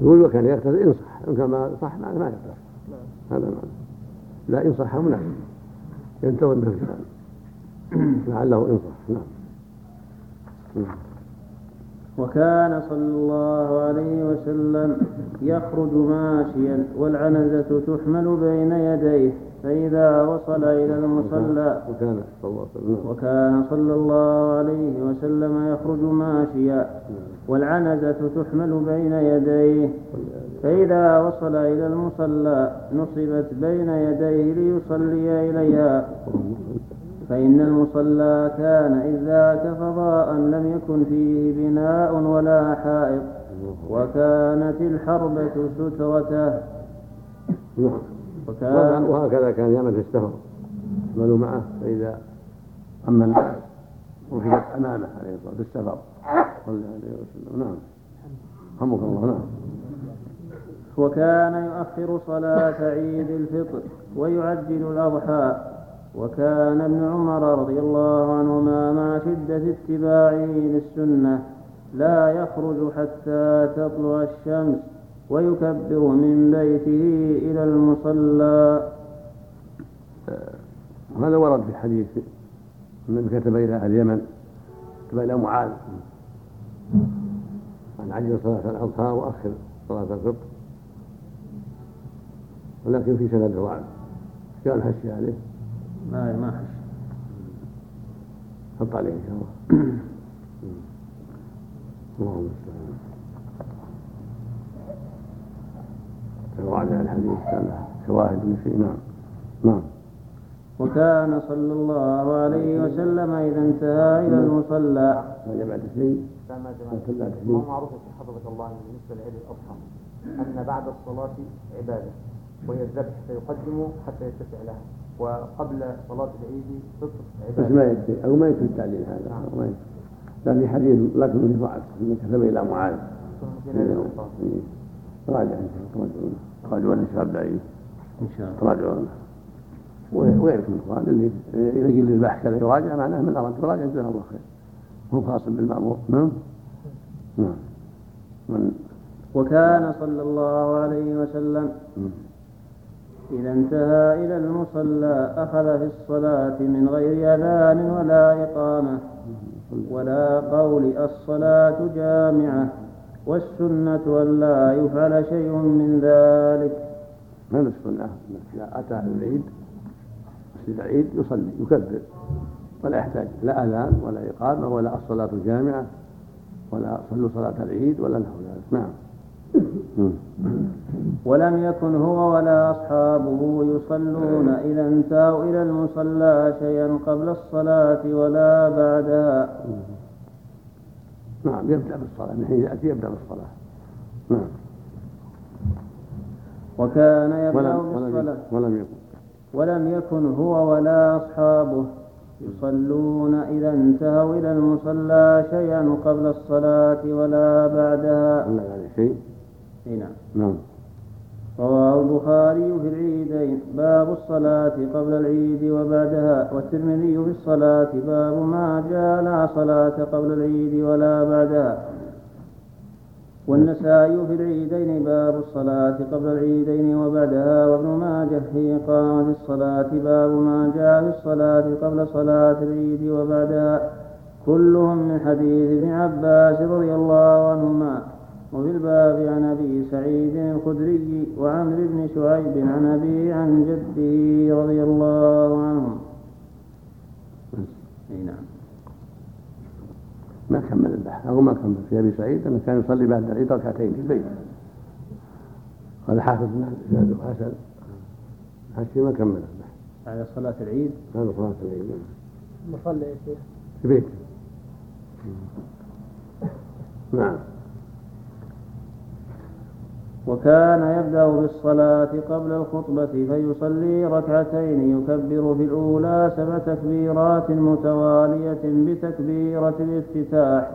يقول وكان يغتسل ان صح إن كان ما صح ما يغتسل نعم. هذا معنى لا ان صح مناسب ينتظم به الكلام لعله ان صح نعم. نعم. وكان صلى الله عليه وسلم يخرج ماشيا والعنزة تحمل بين يديه فإذا وصل إلى المصلى وكان صلى الله عليه وسلم. وكان صلى الله عليه وسلم يخرج ماشيا والعنزة تحمل بين يديه فإذا وصل إلى المصلى نصبت بين يديه ليصلي إليها. فإن المصلى كان إذ ذاك فضاء لم يكن فيه بناء ولا حائط وكانت الحربة سترته. وكان وهكذا كان يعمل في السفر. يعمل معه فإذا أما الناس ركبت أمامه عليه الصلاة والسلام في السفر. صلى الله عليه وسلم. نعم. رحمك الله. نعم. وكان يؤخر صلاة عيد الفطر ويعجل الأضحى. وكان ابن عمر رضي الله عنهما مع شدة اتباعه للسنة لا يخرج حتى تطلع الشمس ويكبر من بيته إلى المصلى. هذا ورد في حديث النبي كتب إلى اليمن كتب إلى معاذ. عن عجل صلاة الأضحى وأخر صلاة الفطر ولكن في سند ضعف قال حشي عليه. ما ما حش حط عليه إن شاء الله اللهم المستعان وعلى الحديث كان شواهد من شيء نعم. نعم. وكان صلى الله عليه وسلم إذا انتهى إلى المصلى. ما جمعت شيء لا ما جمعت طلعت ما شيء معروف في حضرة الله بالنسبة لعيد الأضحى أن بعد الصلاة عبادة وهي الذبح فيقدم حتى يتسع لها. وقبل صلاة العيد فطر بس ما يكفي أو ما يكفي التعليل هذا. ما يكفي لا في حديث لكن في ضعف انه كتب إلى معاذ. إيه. راجع إن شاء الله تراجعون تراجعون الشباب بعيد. إن شاء الله. تراجعون وغيركم من الإخوان؟ اللي اذا قيل البحث كذا يراجع معناه من أراد يراجع جزاه الله خير. هو خاص بالمأمور. نعم؟ نعم. من وكان صلى الله عليه وسلم مم. إذا انتهى إلى المصلى أخذ في الصلاة من غير أذان ولا إقامة ولا قول الصلاة جامعة والسنة أن لا يفعل شيء من ذلك. من السنة إذا أتى العيد مسجد العيد يصلي يكبر ولا يحتاج لا أذان ولا إقامة ولا الصلاة الجامعة ولا صلوا صلاة العيد ولا نحو ذلك. نعم. ولم يكن هو ولا أصحابه يصلون إذا انتهوا إلى المصلى شيئا قبل الصلاة ولا بعدها. نعم يبدأ بالصلاة من حين يأتي يبدأ بالصلاة. نعم. وكان يبدأ بالصلاة. يكن ولم يكن. ولم يكن هو ولا أصحابه يصلون إذا انتهوا إلى المصلى شيئا قبل الصلاة ولا بعدها. هل هذا شيء. نعم. نعم. رواه البخاري في العيدين. باب الصلاة قبل العيد وبعدها والترمذي في الصلاة باب ما جاء لا صلاة قبل العيد ولا بعدها. والنسائي في العيدين باب الصلاة قبل العيدين وبعدها. وابن ماجه في إقامة الصلاة باب ما جاء في الصلاة قبل صلاة العيد وبعدها. كلهم من حديث ابن عباس رضي الله عنهما. وفي الباب عن أبي سعيد الخدري وعمرو بن شعيب عن أبي عن جده رضي الله عنهم. أي نعم. ما كمل البحث. أو ما كمل. في أبي سعيد أنه كان يصلي بعد العيد ركعتين في البيت. قال حافظ بن زاد حسن. حشي ما كمل البحث. على صلاة العيد؟ هذا صلاة العيد. مصلي يا شيخ. في بيته. نعم. وكان يبدأ بالصلاة قبل الخطبة فيصلي ركعتين يكبر في الأولى سبع تكبيرات متوالية بتكبيرة الافتتاح.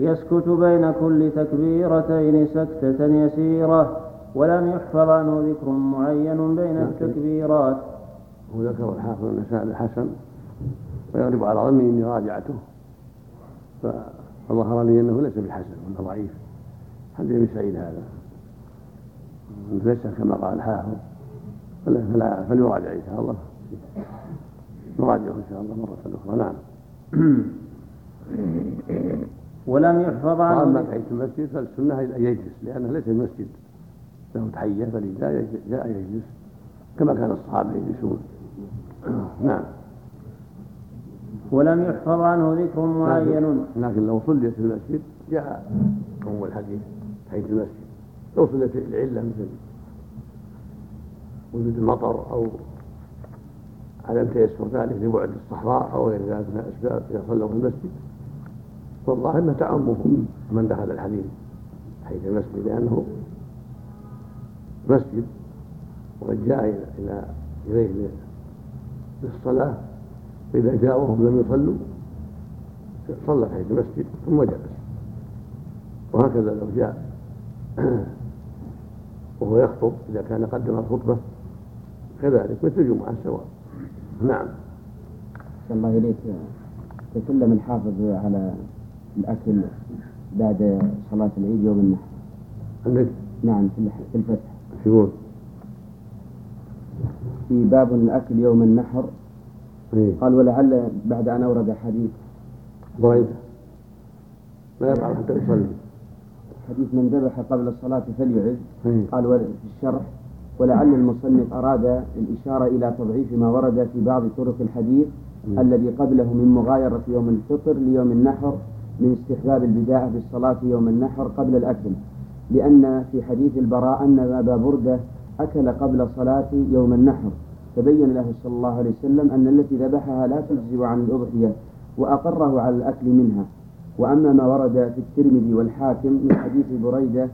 يسكت بين كل تكبيرتين سكتة يسيرة ولم يحفظ عنه ذكر معين بين التكبيرات. وذكر الحافظ النسائي الحسن ويغلب على ظني إني راجعته فظهر لي أنه ليس بالحسن وأنه ضعيف. حديث ابي سعيد هذا. ليس كما قال الحافظ فلا فلا فليراجع إن شاء الله. نراجعه إن شاء الله مرة أخرى. نعم. ولم يحفظ عنه. واما تحيه المسجد؟ فالسنه ان يجلس لأنه ليس المسجد. له تحية فلذا جاء يجلس. كما كان الصحابة يجلسون. نعم. ولم يحفظ عنه ذكر معين. لكن لو صليت في المسجد جاء عموم الحديث تحيه المسجد. لو صليت العلة مثل وجود المطر أو عدم تيسر ذلك لبعد الصحراء أو غير ذلك من الأسباب إذا صلوا في المسجد والظاهر انها تعمهم من دخل الحديث حيث المسجد لأنه مسجد وقد جاء إلى إليه للصلاه فإذا جاءوا وهم لم يصلوا صلى حيث المسجد ثم جلس. وهكذا لو جاء وهو يخطب إذا كان قدم الخطبة كذلك مثل الجمعه سواء نعم. الله إليك تكلم الحافظ على الأكل بعد صلاة العيد يوم النحر. عندك نعم في الفتح. يقول؟ في باب الأكل يوم النحر. إيه. قال ولعل بعد أن أورد حديث. ضعيفة لا يفعل حتى يصلي. حديث من ذبح قبل الصلاة فليعد. قال في الشرح ولعل المصنف أراد الإشارة إلى تضعيف ما ورد في بعض طرق الحديث. الذي قبله من مغايرة يوم الفطر ليوم النحر من استحباب البداءة بالصلاة يوم النحر قبل الأكل لأن في حديث البراء أن أبا بردة أكل قبل صلاة يوم النحر تبين له صلى الله عليه وسلم أن التي ذبحها لا تجزي عن الأضحية وأقره على الأكل منها وأما ما ورد في الترمذي والحاكم من حديث بريدة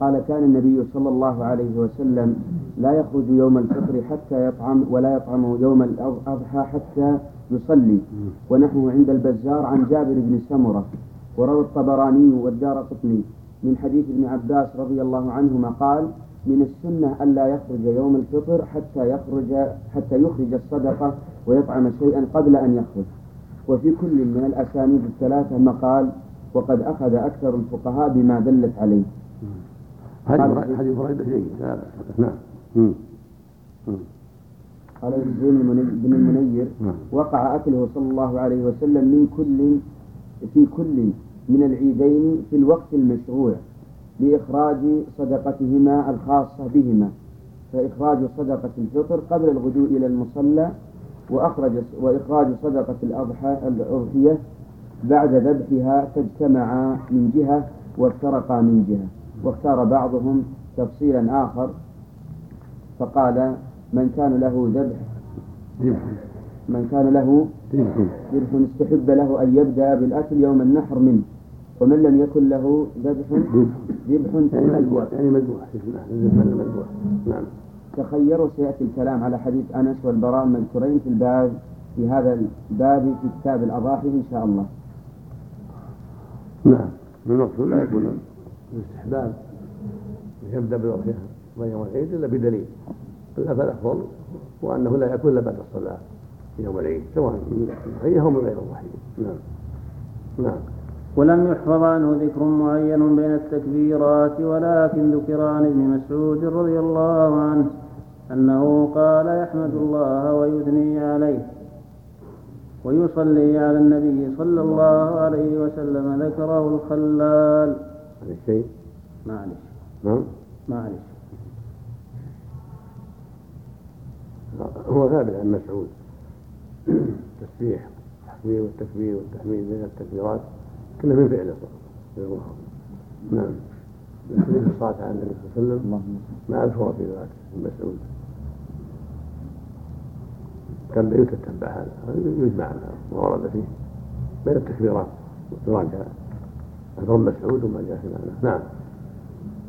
قال كان النبي صلى الله عليه وسلم لا يخرج يوم الفطر حتى يطعم ولا يطعم يوم الأضحى حتى يصلي. ونحوه عند البزار عن جابر بن سمرة وروى الطبراني والدار قطني من حديث ابن عباس رضي الله عنهما قال من السنة ألا يخرج يوم الفطر حتى يخرج حتى يخرج الصدقة ويطعم شيئا قبل أن يخرج. وفي كل من الأسانيد الثلاثة مقال وقد أخذ أكثر الفقهاء بما دلت عليه حديث قال- بريدة- حديث بريدة جيد لا بأس. نعم. قال زين المني- بن المنير نعم. وقع أكله صلى الله عليه وسلم من كل في كل من العيدين في الوقت المشروع لإخراج صدقتهما الخاصة بهما فإخراج صدقة الفطر قبل الغدو إلى المصلى وأخرج وإخراج صدقة الأضحى الأضحية بعد ذبحها فاجتمعا من جهة وافترقا من جهة واختار بعضهم تفصيلا آخر فقال من كان له ذبح من كان له ذبح استحب له أن يبدأ بالأكل يوم النحر منه ومن لم يكن له ذبح ذبح يعني يعني مذبوح ذبح مذبوح نعم. تخير وسيأتي الكلام على حديث أنس والبراء المذكورين في الباب في هذا الباب في كتاب الأضاحي إن شاء الله. نعم. المقصود لا يكون. الاستحباب. يبدأ بالاضحيه يوم العيد إلا بدليل. إلا فالافضل هو انه لا يكون إلا بعد الصلاة في يوم العيد سواء من الضحيه أو من غير الضحيه نعم. نعم. ولم يحفظ عنه ذكر معين بين التكبيرات ولكن ذكر عن ابن مسعود رضي الله عنه أنه قال يحمد الله ويثني عليه ويصلي على النبي صلى الله عليه وسلم ذكره الخلال. هذا الشيء؟ معلش. نعم. معلش. هو ثابت عن مسعود. التسبيح التحميد والتكبير والتحميد بين التكبيرات. كله من فعل الله نعم. في الصلاة على النبي صلى الله عليه وسلم. ما أذكر في ذلك ابن مسعود كان يتتبع هذا. يجمع ما ورد فيه. بين التكبيرات والتراجع عن ابن مسعود وما جاء في معناه. نعم.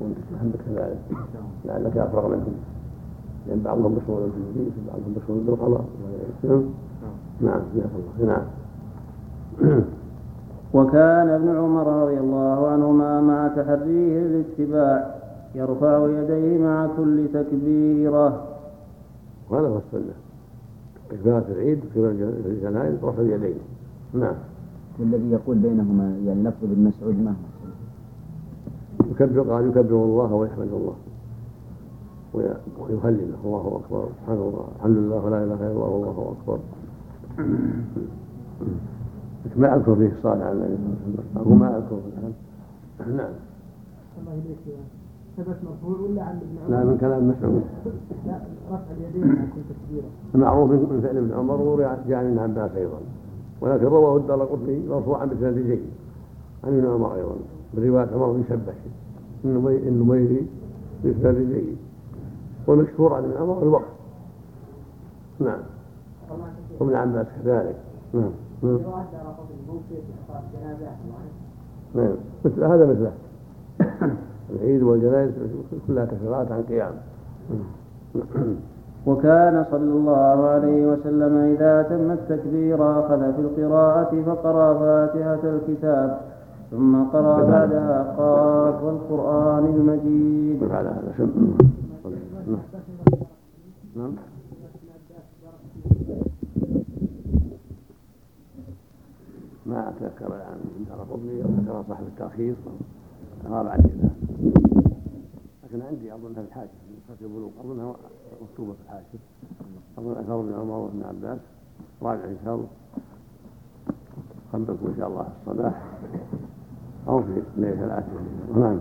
وأنت محمد كذلك لعلك أفرغ منهم. لأن بعضهم مشغول بالحديث وبعضهم مشغول بالقضاء. نعم. نعم. جزاك الله نعم. وكان ابن عمر رضي الله عنهما مع تحريه الاتباع يرفع يديه مع كل تكبيرة. وهذا هو السنة. تكبيرات العيد وكبيرات الجنائز رفع اليدين. نعم. والذي يقول بينهما يعني لفظ ابن مسعود ما هو يكبر قال يكبر الله ويحمد الله. وي- ويهلل الله أكبر. سبحان الله. الحمد لله ولا إله إلا الله. والله أكبر. لكن ما أذكر فيه الصلاه على النبي صلى الله عليه وسلم. أقول ما أذكر الان نعم. الله يبارك فيك ثبت مرفوع ولا عن ابن عمر؟ لا من كلام مسعود لا رفع اليدين مع كل تكبيره المعروف من فعل ابن عمر وروي جاء عن ابن عباس أيضا. ولكن رواه الدار قطني مرفوعا بسند جيد عن ابن عمر أيضا. برواية عمر بن شبش النميري بسند جيد والمشهور عن ابن عمر الوقت. نعم. وابن عباس كذلك. نعم. نعم نعم مثل هذا مثله. العيد والجنائز كلها تكفيرات عن قيام. وكان صلى الله عليه وسلم إذا تم التكبير أخذ في القراءة فقرأ فاتحة الكتاب ثم قرأ بعدها قاف والقرآن المجيد. هذا نعم. ما الآن من دار قطني أو ذكر صاحب التأخير غاب عني الآن لكن عندي أظنها في الحاشية في البلوغ. أظنها مكتوبة في الحاشية أظن أثر ابن عمر وابن عباس. راجع إن شاء الله. قبلكم إن شاء الله الصباح أو في ليلة العاشرة نعم.